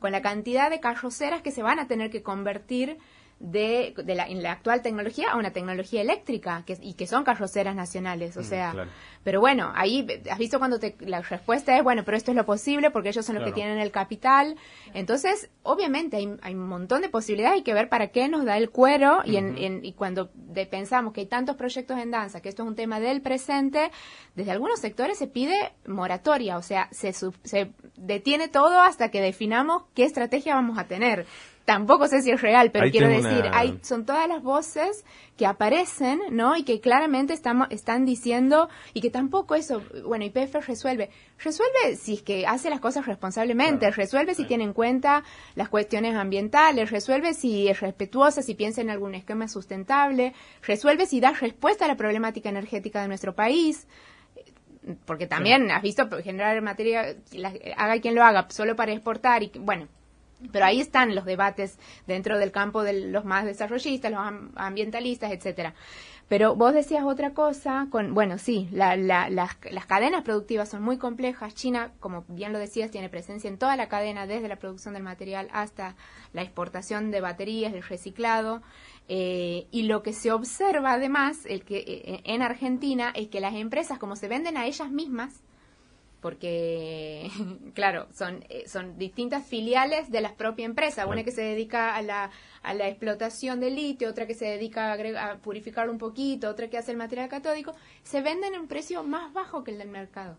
D: Con la cantidad de carroceras que se van a tener que convertir de, de la, en la actual tecnología a una tecnología eléctrica que, y que son carroceras nacionales, o
B: Mm,
D: sea,
B: claro.
D: pero bueno, ahí has visto cuando te, la respuesta es, bueno, pero esto es lo posible porque ellos son los que tienen el capital. Entonces, obviamente hay, hay un montón de posibilidades, hay que ver para qué nos da el cuero y, en, en- y cuando de- pensamos que hay tantos proyectos en danza, que esto es un tema del presente, desde algunos sectores se pide moratoria, o sea, se, sub- se detiene todo hasta que definamos qué estrategia vamos a tener. Tampoco sé si es real, pero
B: Ahí
D: quiero decir,
B: una-
D: hay son todas las voces que aparecen, ¿no? Y que claramente estamos, están diciendo, y que tampoco eso, bueno, YPF resuelve. Resuelve si es que hace las cosas responsablemente,
C: Claro.
D: resuelve si tiene en cuenta las cuestiones ambientales, resuelve si es respetuosa, si piensa en algún esquema sustentable, resuelve si da respuesta a la problemática energética de nuestro país porque también has visto generar materia, la- haga quien lo haga, solo para exportar y bueno, pero ahí están los debates dentro del campo de los más desarrollistas, los am- ambientalistas, etcétera. Pero vos decías otra cosa, con, bueno, sí, la- la- las, las cadenas productivas son muy complejas. China, como bien lo decías, tiene presencia en toda la cadena, desde la producción del material hasta la exportación de baterías, el reciclado. Eh, y lo que se observa además el que, eh, en Argentina es que las empresas, como se venden a ellas mismas, porque, claro, son, eh, son distintas filiales de la propia empresa. Una que se dedica a la, a la explotación del litio, otra que se dedica a, agrega- a purificarlo un poquito, otra que hace el material catódico, se venden a un precio más bajo que el del mercado.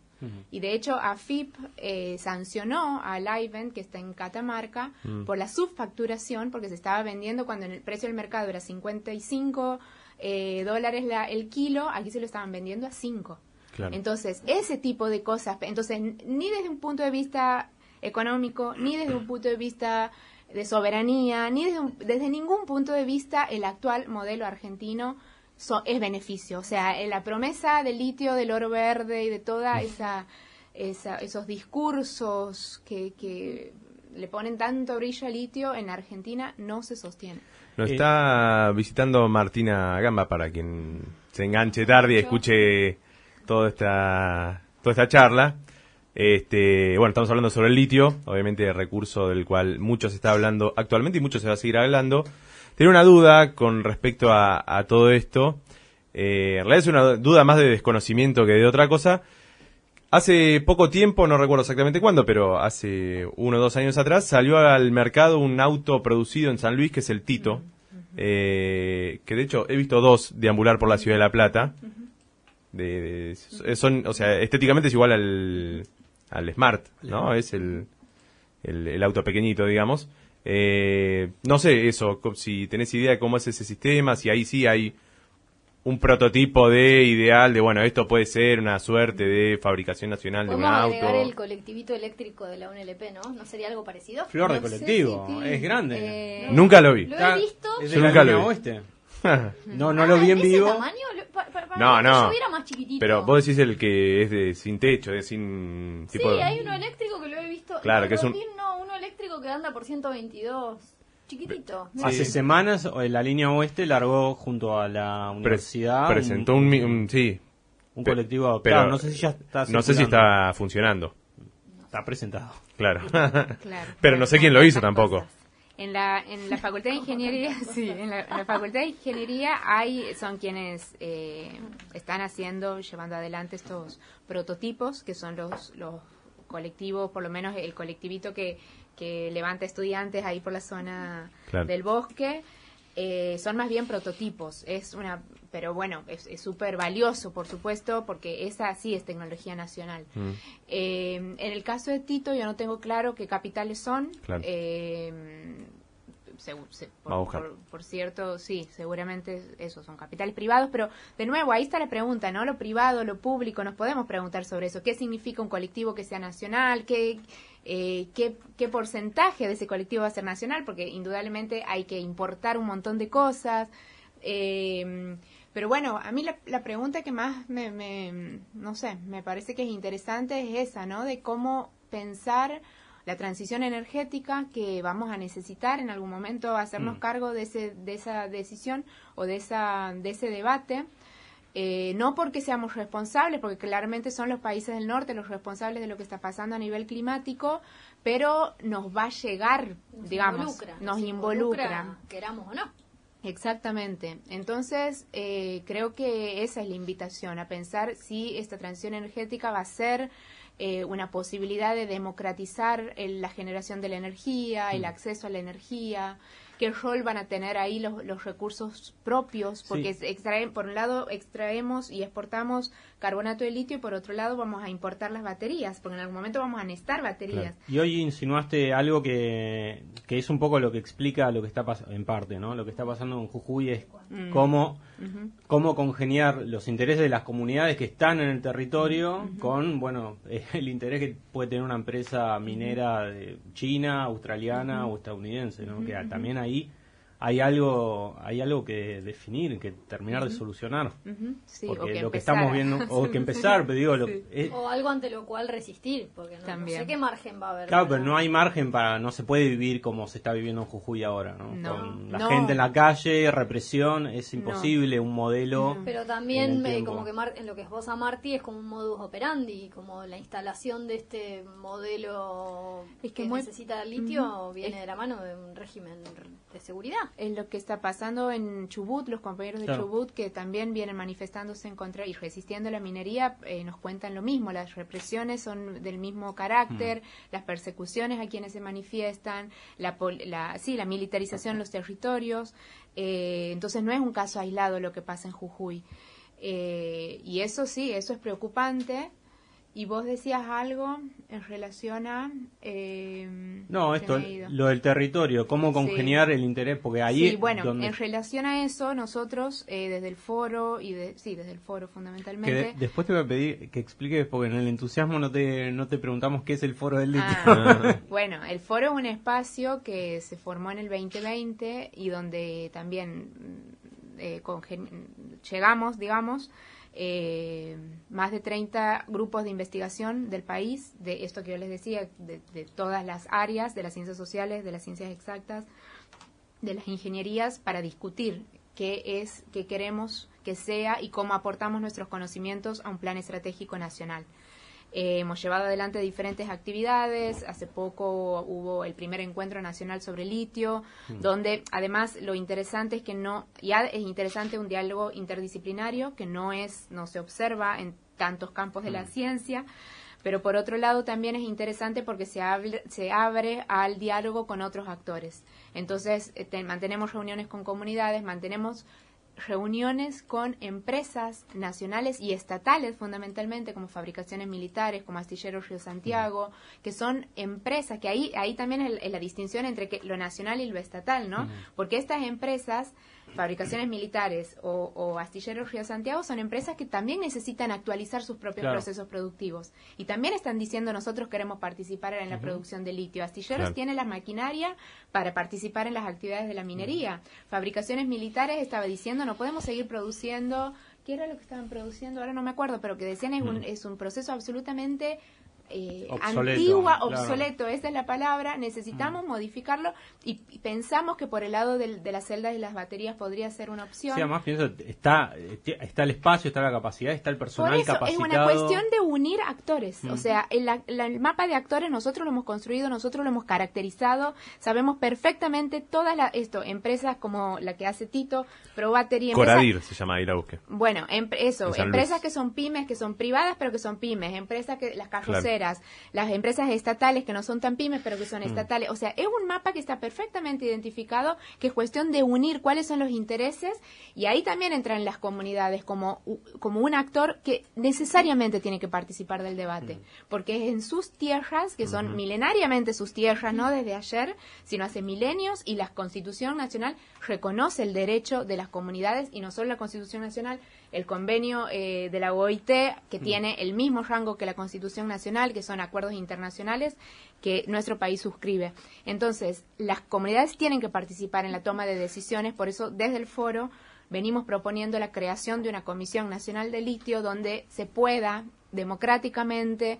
D: Y de hecho, AFIP eh, sancionó a Livent, que está en Catamarca,
B: Mm.
D: por la subfacturación, porque se estaba vendiendo cuando en el precio del mercado era 55 eh, dólares la, el kilo, aquí se lo estaban vendiendo a 5.
B: Claro.
D: Entonces, ese tipo de cosas, entonces, ni desde un punto de vista económico, ni desde un punto de vista de soberanía, ni desde, un- desde ningún punto de vista el actual modelo argentino so- es beneficio. O sea, eh, la promesa del litio, del oro verde y de toda esa, esa- esos discursos que, que le ponen tanto brillo al litio, en Argentina no se sostiene.
B: Nos
C: Eh,
B: está visitando Martina Gamba para quien se enganche tarde y escuche toda esta, toda esta charla. Este, bueno, estamos hablando sobre el litio, obviamente recurso del cual mucho se está hablando actualmente y mucho se va a seguir hablando. Tenía una duda con respecto a, a todo esto. Eh, en realidad es una duda más de desconocimiento que de otra cosa. Hace poco tiempo, no recuerdo exactamente cuándo, pero hace uno o dos años atrás, salió al mercado un auto producido en San Luis que es el Tito. eh, que de hecho he visto dos deambular por la ciudad de La Plata. De, de- son, o sea, estéticamente es igual al, al Smart, ¿no? Es el, el, el auto pequeñito, digamos. Eh, no sé eso, si tenés idea de cómo es ese sistema, si ahí sí hay un prototipo de ideal de, bueno, esto puede ser una suerte de fabricación nacional de un auto.
A: agregar el colectivito eléctrico de la UNLP, ¿no? ¿No sería algo parecido?
C: Flor de
D: No sé
C: colectivo,
D: si
C: es grande.
D: eh,
B: Nunca lo vi.
A: Lo he visto.
C: Es
B: Yo
C: de la
B: nunca
C: línea
B: lo vi.
C: oeste. No, no lo
A: Ah,
C: vi en
A: ¿ese
C: vivo.
A: tamaño? Lo- pa- pa- para
B: No,
A: que
B: no.
A: Yo viera más chiquitito.
B: Pero vos decís el que es de sin techo, de sin
A: Sí,
B: de-
A: hay uno eléctrico que lo he visto.
B: Claro, que es un-
A: no, uno eléctrico que anda por 122. Chiquitito.
B: Sí.
C: Hace semanas eh, la línea oeste largó junto a la
B: Pre-
C: universidad
B: presentó un, mi- un- sí,
C: un
B: pe-
C: colectivo adoptado.
B: pero
C: no sé si ya está
B: no sé si está funcionando,
C: Está presentado.
B: claro.
D: Claro.
B: Pero no sé quién lo hizo tampoco.
D: cosas. En la, en la Facultad de Ingeniería, sí, en la, en la Facultad de Ingeniería hay, son quienes eh, están haciendo, llevando adelante estos prototipos, que son los, los colectivos, por lo menos el colectivito que, que levanta estudiantes ahí por la zona
B: Claro.
D: del bosque. eh, son más bien prototipos, es una, pero bueno, es súper valioso, por supuesto, porque esa sí es tecnología nacional.
B: Mm.
D: Eh, en el caso de Tito, yo no tengo claro qué capitales son.
B: Claro.
D: Eh, segu- se- por,
B: Va a buscar.
D: por- por cierto, sí, seguramente esos son capitales privados, pero de nuevo, ahí está la pregunta, ¿no? Lo privado, lo público, nos podemos preguntar sobre eso. ¿Qué significa un colectivo que sea nacional? ¿Qué, eh, qué, qué porcentaje de ese colectivo va a ser nacional? Porque indudablemente hay que importar un montón de cosas. Eh, pero bueno, a mí la, la pregunta que más me, me, no sé, me parece que es interesante es esa, ¿no? De cómo pensar la transición energética que vamos a necesitar en algún momento hacernos
C: Mm.
D: cargo de ese de esa decisión o de esa de ese debate eh, no porque seamos responsables, porque claramente son los países del norte los responsables de lo que está pasando a nivel climático, pero nos va a llegar,
A: Nos
D: digamos,
A: involucra,
D: nos involucra.
A: Queramos o no.
D: Exactamente. Entonces, eh, creo que esa es la invitación, a pensar si esta transición energética va a ser eh, una posibilidad de democratizar el- la generación de la energía, el acceso a la energía, qué rol van a tener ahí los, los recursos propios, porque
C: Sí.
D: extraen, por un lado extraemos y exportamos carbonato de litio y por otro lado vamos a importar las baterías, porque en algún momento vamos a necesitar baterías.
C: Y hoy insinuaste algo que, que es un poco lo que explica lo que está pasando, en parte, ¿no? Lo que está pasando en Jujuy es
D: Mm.
C: cómo, cómo congeniar los intereses de las comunidades que están en el territorio con, bueno, el interés que puede tener una empresa minera de China, australiana o estadounidense, ¿no? Que también ahí hay algo, hay algo que definir, que terminar de solucionar.
D: Sí, o
C: porque
D: que
C: lo que
D: empezar
C: estamos viendo, o que empezar, pero digo, lo-
D: Sí.
C: es-
A: O algo ante lo cual resistir, porque no, sé qué margen va a haber.
C: Claro, pero no hay margen para, no se puede vivir como se está viviendo en Jujuy ahora, ¿no?
D: No,
C: Con la
D: no.
C: gente en la calle, represión, es imposible un modelo.
A: Pero también eh, como que Mar- en lo que es vos a Marty es como un modus operandi, como la instalación de este modelo
D: Es que
A: que,
D: muy-
A: necesita litio viene
D: Es-
A: de la mano de un régimen de seguridad.
D: Es lo que está pasando en Chubut, los compañeros de
C: Claro.
D: Chubut que también vienen manifestándose en contra y resistiendo la minería, eh, nos cuentan lo mismo, las represiones son del mismo carácter, las persecuciones a quienes se manifiestan, la, la, sí, la militarización de los territorios, eh, entonces no es un caso aislado lo que pasa en Jujuy. Eh, y eso sí, eso es preocupante. Y vos decías algo en relación a... eh,
C: No, esto, lo del territorio, cómo congeniar el interés, porque ahí
D: Sí, bueno,
C: donde,
D: en relación a eso, nosotros eh, desde el foro, y de, sí, desde el foro
C: que
D: fundamentalmente,
C: de- después te voy a pedir que expliques, porque en el entusiasmo no te, no te preguntamos qué es el foro del litio.
D: Ah, bueno, el foro es un espacio que se formó en el 2020 y donde también eh, llegamos, digamos, eh, más de 30 grupos de investigación del país, de esto que yo les decía, de, de todas las áreas, de las ciencias sociales, de las ciencias exactas, de las ingenierías, para discutir qué es, qué queremos que sea y cómo aportamos nuestros conocimientos a un plan estratégico nacional. Eh, hemos llevado adelante diferentes actividades. Hace poco hubo el primer encuentro nacional sobre litio, donde además lo interesante es que no, ya es interesante un diálogo interdisciplinario que no es, no se observa en tantos campos de la ciencia. Pero por otro lado también es interesante porque se, abre, se abre al diálogo con otros actores. Entonces eh, mantenemos reuniones con comunidades, mantenemos reuniones con empresas nacionales y estatales fundamentalmente como fabricaciones militares como Astilleros Río Santiago que son empresas que ahí ahí también es la distinción entre que lo nacional y lo estatal no porque estas empresas fabricaciones militares o, Astilleros Río Santiago son empresas que también necesitan actualizar sus propios procesos productivos y también están diciendo nosotros queremos participar en la producción de litio. Astilleros tiene la maquinaria para participar en las actividades de la minería. Fabricaciones militares estaba diciendo no podemos seguir produciendo ¿Qué era lo que estaban produciendo? Ahora no me acuerdo, pero que decían es, un, es un proceso absolutamente eh, antigua, obsoleto, esa es la palabra, necesitamos mm. modificarlo y, pensamos que por el lado de las celdas y las baterías podría ser una opción.
C: Sí, además pienso, está, está el espacio, está la capacidad, está el personal por eso,
D: Es una cuestión de unir actores, o mm. sea, el, el, mapa de actores nosotros lo hemos construido, nosotros lo hemos caracterizado, sabemos perfectamente todas las, esto, empresas como la que hace Tito, Pro Battery.
B: Coradir se llama, ir a buscar.
D: Bueno, eso, empresas que son pymes, que son privadas, pero que son pymes, empresas que, las carroceras, las empresas estatales que no son tan pymes, pero que son mm. estatales. O sea, es un mapa que está perfectamente identificado, que es cuestión de unir cuáles son los intereses y ahí también entran las comunidades como, como un actor que necesariamente tiene que participar del debate, mm. porque es en sus tierras, que son milenariamente sus tierras, no desde ayer, sino hace milenios, y la Constitución Nacional reconoce el derecho de las comunidades, y no solo la Constitución Nacional, el convenio eh, de la OIT, que mm. tiene el mismo rango que la Constitución Nacional, que son acuerdos internacionales que nuestro país suscribe. Entonces, las comunidades tienen que participar en la toma de decisiones, por eso desde el foro venimos proponiendo la creación de una Comisión Nacional de Litio donde se pueda democráticamente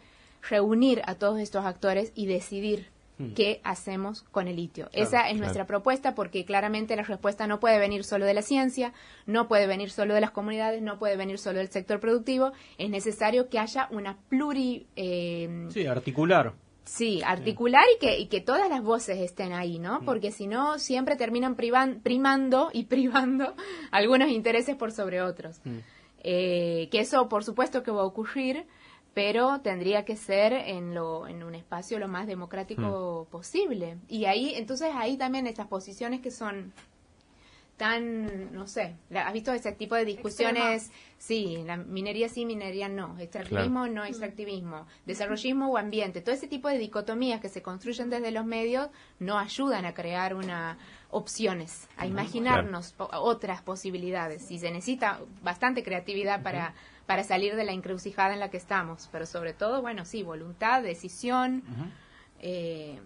D: reunir a todos estos actores y decidir Mm. qué hacemos con el litio. Esa es nuestra propuesta porque claramente la respuesta no puede venir solo de la ciencia, no puede venir solo de las comunidades, no puede venir solo del sector productivo. Es necesario que haya una pluri...
C: Eh, sí, articular.
D: Sí, articular y que, y que todas las voces estén ahí, ¿no? Mm. Porque si no, siempre terminan primando y privando algunos intereses por sobre otros. Mm. Eh, que eso, por supuesto, que va a ocurrir, pero tendría que ser en, lo, en un espacio lo más democrático hmm. posible. Y ahí, entonces ahí también estas posiciones que son tan, no sé, ¿has visto ese tipo de discusiones? Sí, la minería sí, minería no, extractivismo no, extractivismo, desarrollismo o ambiente, todo ese tipo de dicotomías que se construyen desde los medios no ayudan a crear una opciones, a imaginarnos otras posibilidades. Y se necesita bastante creatividad para para salir de la encrucijada en la que estamos. Pero sobre todo, bueno, sí, voluntad, decisión.
C: Eh,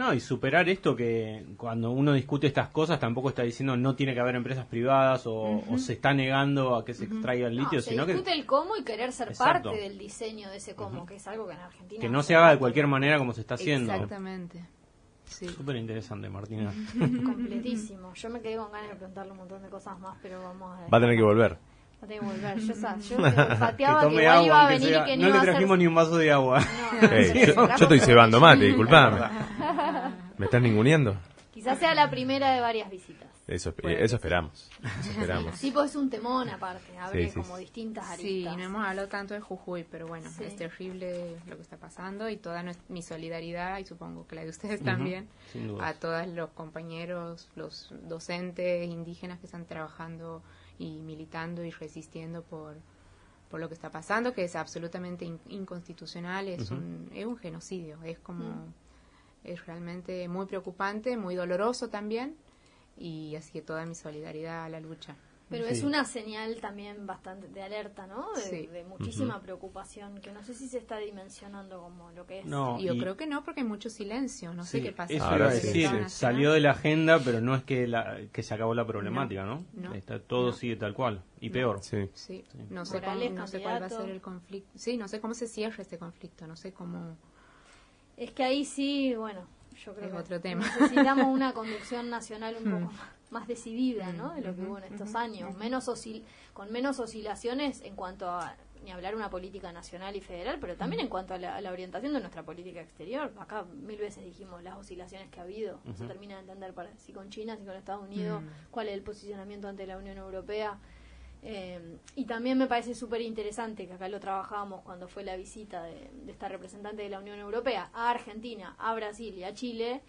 C: no, y superar esto que cuando uno discute estas cosas tampoco está diciendo no tiene que haber empresas privadas o, se está negando a que se extraiga el litio,
A: sino
C: que...
A: discute el cómo y querer ser parte del diseño de ese cómo, que es algo que en Argentina...
C: Que no se haga de cualquier manera como se está haciendo.
D: Exactamente.
C: Sí. Súper interesante, Martina.
A: Completísimo. Yo me quedé con ganas de preguntarle un montón de cosas más, pero vamos a...
B: Va a tener que volver.
A: Va a tener que volver. Yo, yo pateaba que, que iba a venir y que
C: no,
A: no
C: le trajimos ni un vaso de agua.
B: yo, estoy cebando mate, disculpame. ¿Me estás ninguneando?
A: Quizás sea la primera de varias visitas.
B: Eso, eso esperamos. Eso esperamos.
A: Sí, pues es un temón aparte, abre como distintas aristas.
D: Sí, no hemos hablado tanto de Jujuy, pero bueno, es terrible lo que está pasando y toda mi solidaridad, y supongo que la de ustedes también, a todos los compañeros, los docentes indígenas que están trabajando y militando y resistiendo por, por lo que está pasando, que es absolutamente inconstitucional, es, un, es un genocidio, es como, mm. es realmente muy preocupante, muy doloroso también y así que toda mi solidaridad a la lucha.
A: Pero
C: Sí.
A: es una señal también bastante de alerta, ¿no? De,
D: Sí.
A: de muchísima preocupación, que no sé si se está dimensionando como lo que es.
C: No,
D: Yo
C: y-
D: creo que no, porque hay mucho silencio. No sé qué pasa.
C: Eso iba a decir, salió de la agenda, pero no es que, la, que se acabó la problemática, ¿no?
D: No.
C: Está, todo
D: No.
C: sigue tal cual, y peor.
B: Sí.
D: Sí, no sé, cómo, no sé cuál va a ser el conflicto. Sí, no sé cómo se cierra este conflicto, no sé cómo...
A: Es que ahí sí, bueno, yo creo
D: Es
A: que
D: otro tema.
A: necesitamos una conducción nacional un poco
D: Mm.
A: más, más decidida, ¿no? De lo que hubo en estos años, menos oscil con menos oscilaciones en cuanto a ni hablar una política nacional y federal, pero también en cuanto a la, a la orientación de nuestra política exterior. Acá mil veces dijimos las oscilaciones que ha habido, no se termina de entender para, si con China, si con Estados Unidos,
D: Mm.
A: cuál es el posicionamiento ante la Unión Europea. Eh, y también me parece súper interesante que acá lo trabajábamos cuando fue la visita de, de esta representante de la Unión Europea a Argentina, a Brasil y a Chile.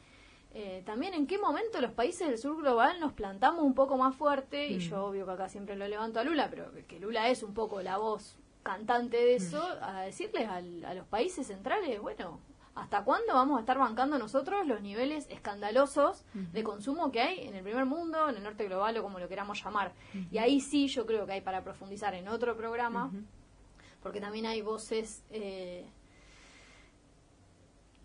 A: eh, también en qué momento los países del sur global nos plantamos un poco más fuerte, y yo obvio que acá siempre lo levanto a Lula, pero que- Lula es un poco la voz cantante de eso, a decirles al- a los países centrales, bueno, ¿hasta cuándo vamos a estar bancando nosotros los niveles escandalosos de consumo que hay en el primer mundo, en el norte global o como lo queramos llamar? Y ahí sí yo creo que hay para profundizar en otro programa, porque también hay voces, eh,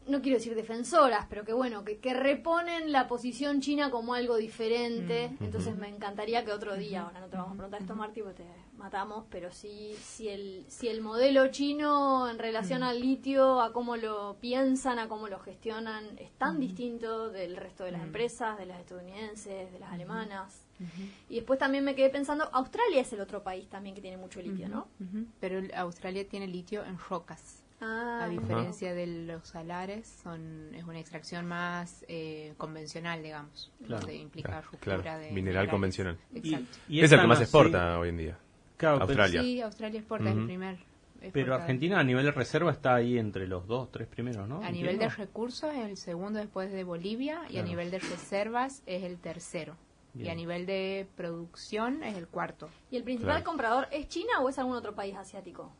A: no quiero decir defensoras, pero que bueno, que, que reponen la posición china como algo diferente. Entonces me encantaría que otro día, ahora no te vamos a preguntar esto, Marti, porque te matamos, pero sí, si el, si el modelo chino en relación al litio, a cómo lo piensan, a cómo lo gestionan, es tan distinto del resto de las empresas, de las estadounidenses, de las alemanas. Y después también me quedé pensando, Australia es el otro país también que tiene mucho litio, ¿no?
D: Pero Australia tiene litio en rocas.
A: Ah,
D: A diferencia de los salares, son, es una extracción más eh, convencional, digamos,
C: Claro,
D: donde implica
B: claro,
D: ruptura
B: claro,
D: de
B: mineral
D: minerales.
B: convencional.
D: Exacto.
C: Y
B: es el que más exporta hoy en día.
C: Claro, pero-
B: Australia.
D: Sí, Australia exporta
B: Ujú.
D: el primer.
C: Pero. Argentina a nivel de reserva está ahí entre los dos, tres primeros, ¿no?
D: A nivel de recursos es el segundo después de Bolivia y a nivel de reservas es el tercero. Y a nivel de producción es el cuarto.
A: ¿Y el principal
B: Claro.
A: comprador es China o es algún otro país asiático?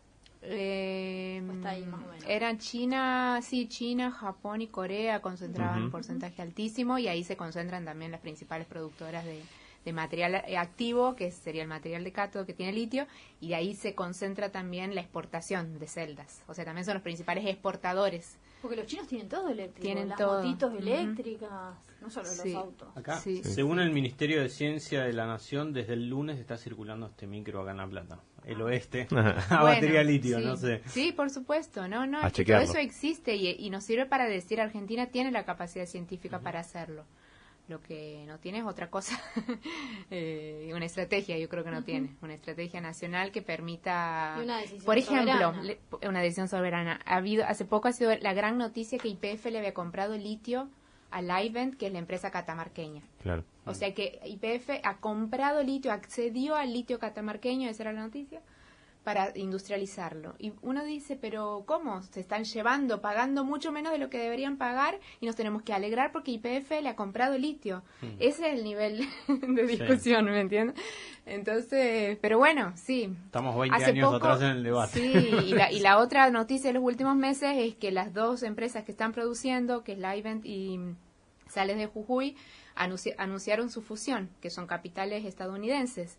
D: Eh,
A: O está ahí más o menos.
D: Eran China, sí, China, Japón y Corea concentraban un porcentaje altísimo y ahí se concentran también las principales productoras de, de material activo, que sería el material de cátodo que tiene litio, y de ahí se concentra también la exportación de celdas. O sea, también son los principales exportadores.
A: Porque los chinos tienen todo eléctrico,
D: Tienen
A: las
D: todo.
A: motitos eléctricas, no solo
D: Sí.
A: los autos.
C: Acá,
D: Sí.
B: Sí.
C: según el Ministerio de Ciencia de la Nación, desde el lunes está circulando este micro acá en La Plata. El oeste, a
D: Bueno,
C: batería litio,
D: sí.
C: no sé.
D: Sí, por supuesto, no, no, es todo eso existe y, y nos sirve para decir Argentina tiene la capacidad científica para hacerlo. Lo que no tiene es otra cosa, Eh, una estrategia, yo creo que no tiene, una estrategia nacional que permita,
A: una
D: por ejemplo, le- una decisión soberana. Ha habido, hace poco ha sido la gran noticia que YPF le había comprado litio a Livent, que es la empresa catamarqueña.
B: Claro.
D: O sea que YPF ha comprado litio, accedió al litio catamarqueño, esa era la noticia, para industrializarlo. Y uno dice, pero ¿cómo? Se están llevando, pagando mucho menos de lo que deberían pagar y nos tenemos que alegrar porque YPF le ha comprado litio. Ese es el nivel de discusión, ¿me entiendes? Entonces, pero bueno, sí.
C: Estamos 20
D: Hace
C: años
D: poco-
C: atrás en el debate.
D: Sí, y la, y la otra noticia de los últimos meses es que las dos empresas que están produciendo, que es Livent y Sales de Jujuy, anunci- anunciaron su fusión, que son capitales estadounidenses,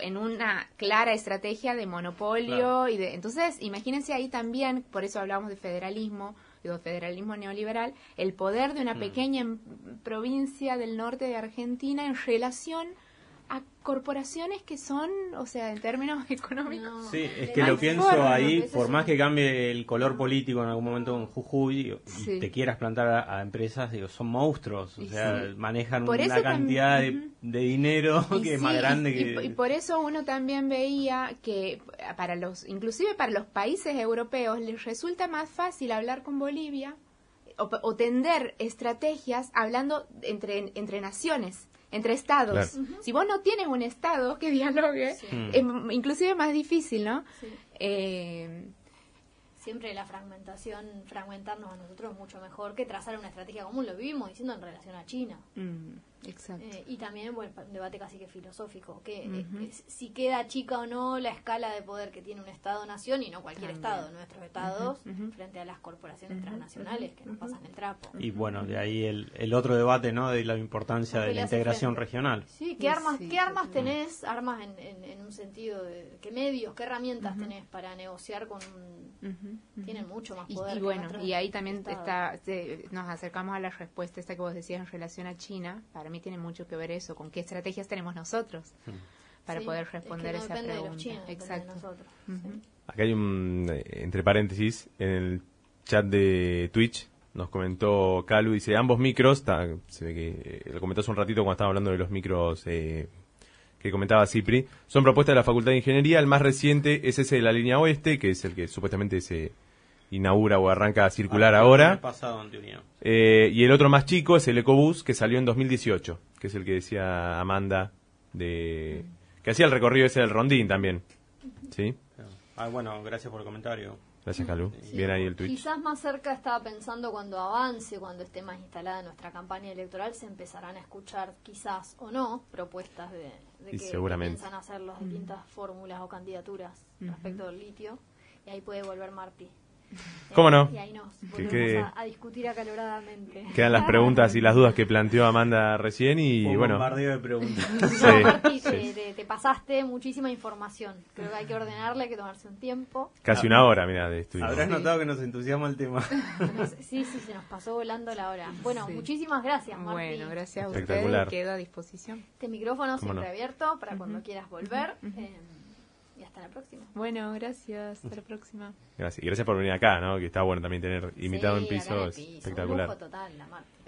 D: en una clara estrategia de monopolio.
C: Claro.
D: y de Entonces, imagínense ahí también, por eso hablamos de federalismo, digo, federalismo neoliberal, el poder de una pequeña em- provincia del norte de Argentina en relación a corporaciones que son, o sea, en términos económicos,
A: No,
C: Sí, es que lo pienso
D: forma,
C: ahí, por más
A: un-
C: que cambie el color político en algún momento en Jujuy y
D: Sí.
C: te quieras plantar a, a empresas, digo, son monstruos, o
D: Y
C: sea,
D: sí.
C: manejan
D: Por
C: una cantidad
D: también-
C: de, de dinero
D: Y
C: que es más grande
D: y,
C: que...
D: y por eso uno también veía que para los, inclusive para los países europeos les resulta más fácil hablar con Bolivia o, o tender estrategias hablando entre, entre naciones, entre estados.
B: Claro.
D: Si vos no tienes un estado que dialogue,
A: Sí.
C: Mm.
D: es inclusive más difícil, ¿no?
A: Sí.
D: Eh,
A: Siempre la fragmentación, fragmentarnos a nosotros es mucho mejor que trazar una estrategia común. Lo vivimos diciendo en relación a China.
D: mm, Exacto.
A: Eh, y también, bueno, un debate casi que filosófico, que eh, es- si queda chica o no la escala de poder que tiene un Estado-nación y no cualquier
D: También.
A: Estado, nuestros Estados, frente a las corporaciones transnacionales que nos pasan el trapo.
C: Y bueno, de ahí el, el otro debate, ¿no? De la importancia
A: ¿A qué
C: de la integración
A: frente?
C: regional.
A: Sí,
D: Sí,
A: ¿qué armas,
D: sí,
A: ¿qué armas tenés? Armas en, en- en un sentido de... ¿Qué medios, qué herramientas tenés para negociar con. Tienen mucho más poder.
D: y bueno, y ahí también está, se- nos acercamos a la respuesta esta que vos decías en relación a China. Para mí tiene mucho que ver eso, con qué estrategias tenemos nosotros para
A: Sí,
D: poder
A: es que
D: responder
A: no
D: esa
A: depende de los
D: pregunta.
A: chinos, depende de
D: Exacto.
A: nosotros.
D: Ujú.
A: Sí.
B: Acá hay un, eh, entre paréntesis, en el chat de Twitch, nos comentó Calu, dice, ambos micros, ta- se ve que eh, lo comentó hace un ratito cuando estaba hablando de los micros eh, que comentaba Cipri, son propuestas de la Facultad de Ingeniería, el más reciente es ese de la línea oeste, que es el que supuestamente se inaugura o arranca a circular
C: Ah,
B: ahora.
C: el pasado.
B: Eh, y el otro más chico es el Ecobús, que salió en 2018, que es el que decía Amanda, de que hacía el recorrido ese del Rondín también. ¿Sí?
C: Ah, bueno, gracias por el comentario.
B: Gracias, Calu.
A: Sí,
B: Bien ahí el Twitch.
A: Quizás más cerca estaba pensando cuando avance, cuando esté más instalada nuestra campaña electoral, se empezarán a escuchar quizás o no propuestas de, que,
B: seguramente.
A: piensan hacer las distintas fórmulas o candidaturas respecto del litio. Y ahí puede volver Marti.
B: ¿Cómo no?
A: Y ahí nos
B: Que quede-
A: a, a discutir acaloradamente.
B: Quedan las preguntas y las dudas que planteó Amanda recién y
C: Un
B: bueno.
C: bombardeo de preguntas.
B: Sí, sí.
A: te, te- te pasaste muchísima información. Creo que hay que ordenarle, hay que tomarse un tiempo.
B: Casi una hora, mira, de estudio.
C: Habrás notado que nos entusiasma el tema.
A: Sí, sí, se nos pasó volando la hora. Bueno,
D: Sí.
A: muchísimas gracias, Marti.
D: Bueno, gracias a ustedes.
B: Espectacular.
D: Quedo a disposición.
A: Este micrófono
B: ¿Cómo
A: siempre
B: no?
A: abierto para cuando quieras volver. eh, y hasta la próxima.
D: Bueno, gracias. Hasta la próxima.
B: Gracias. Y gracias por venir acá, ¿no? Que está bueno también tener invitado
A: Sí,
B: en piso. es
A: piso, Un
B: espectacular.
A: lujo total, la Marti.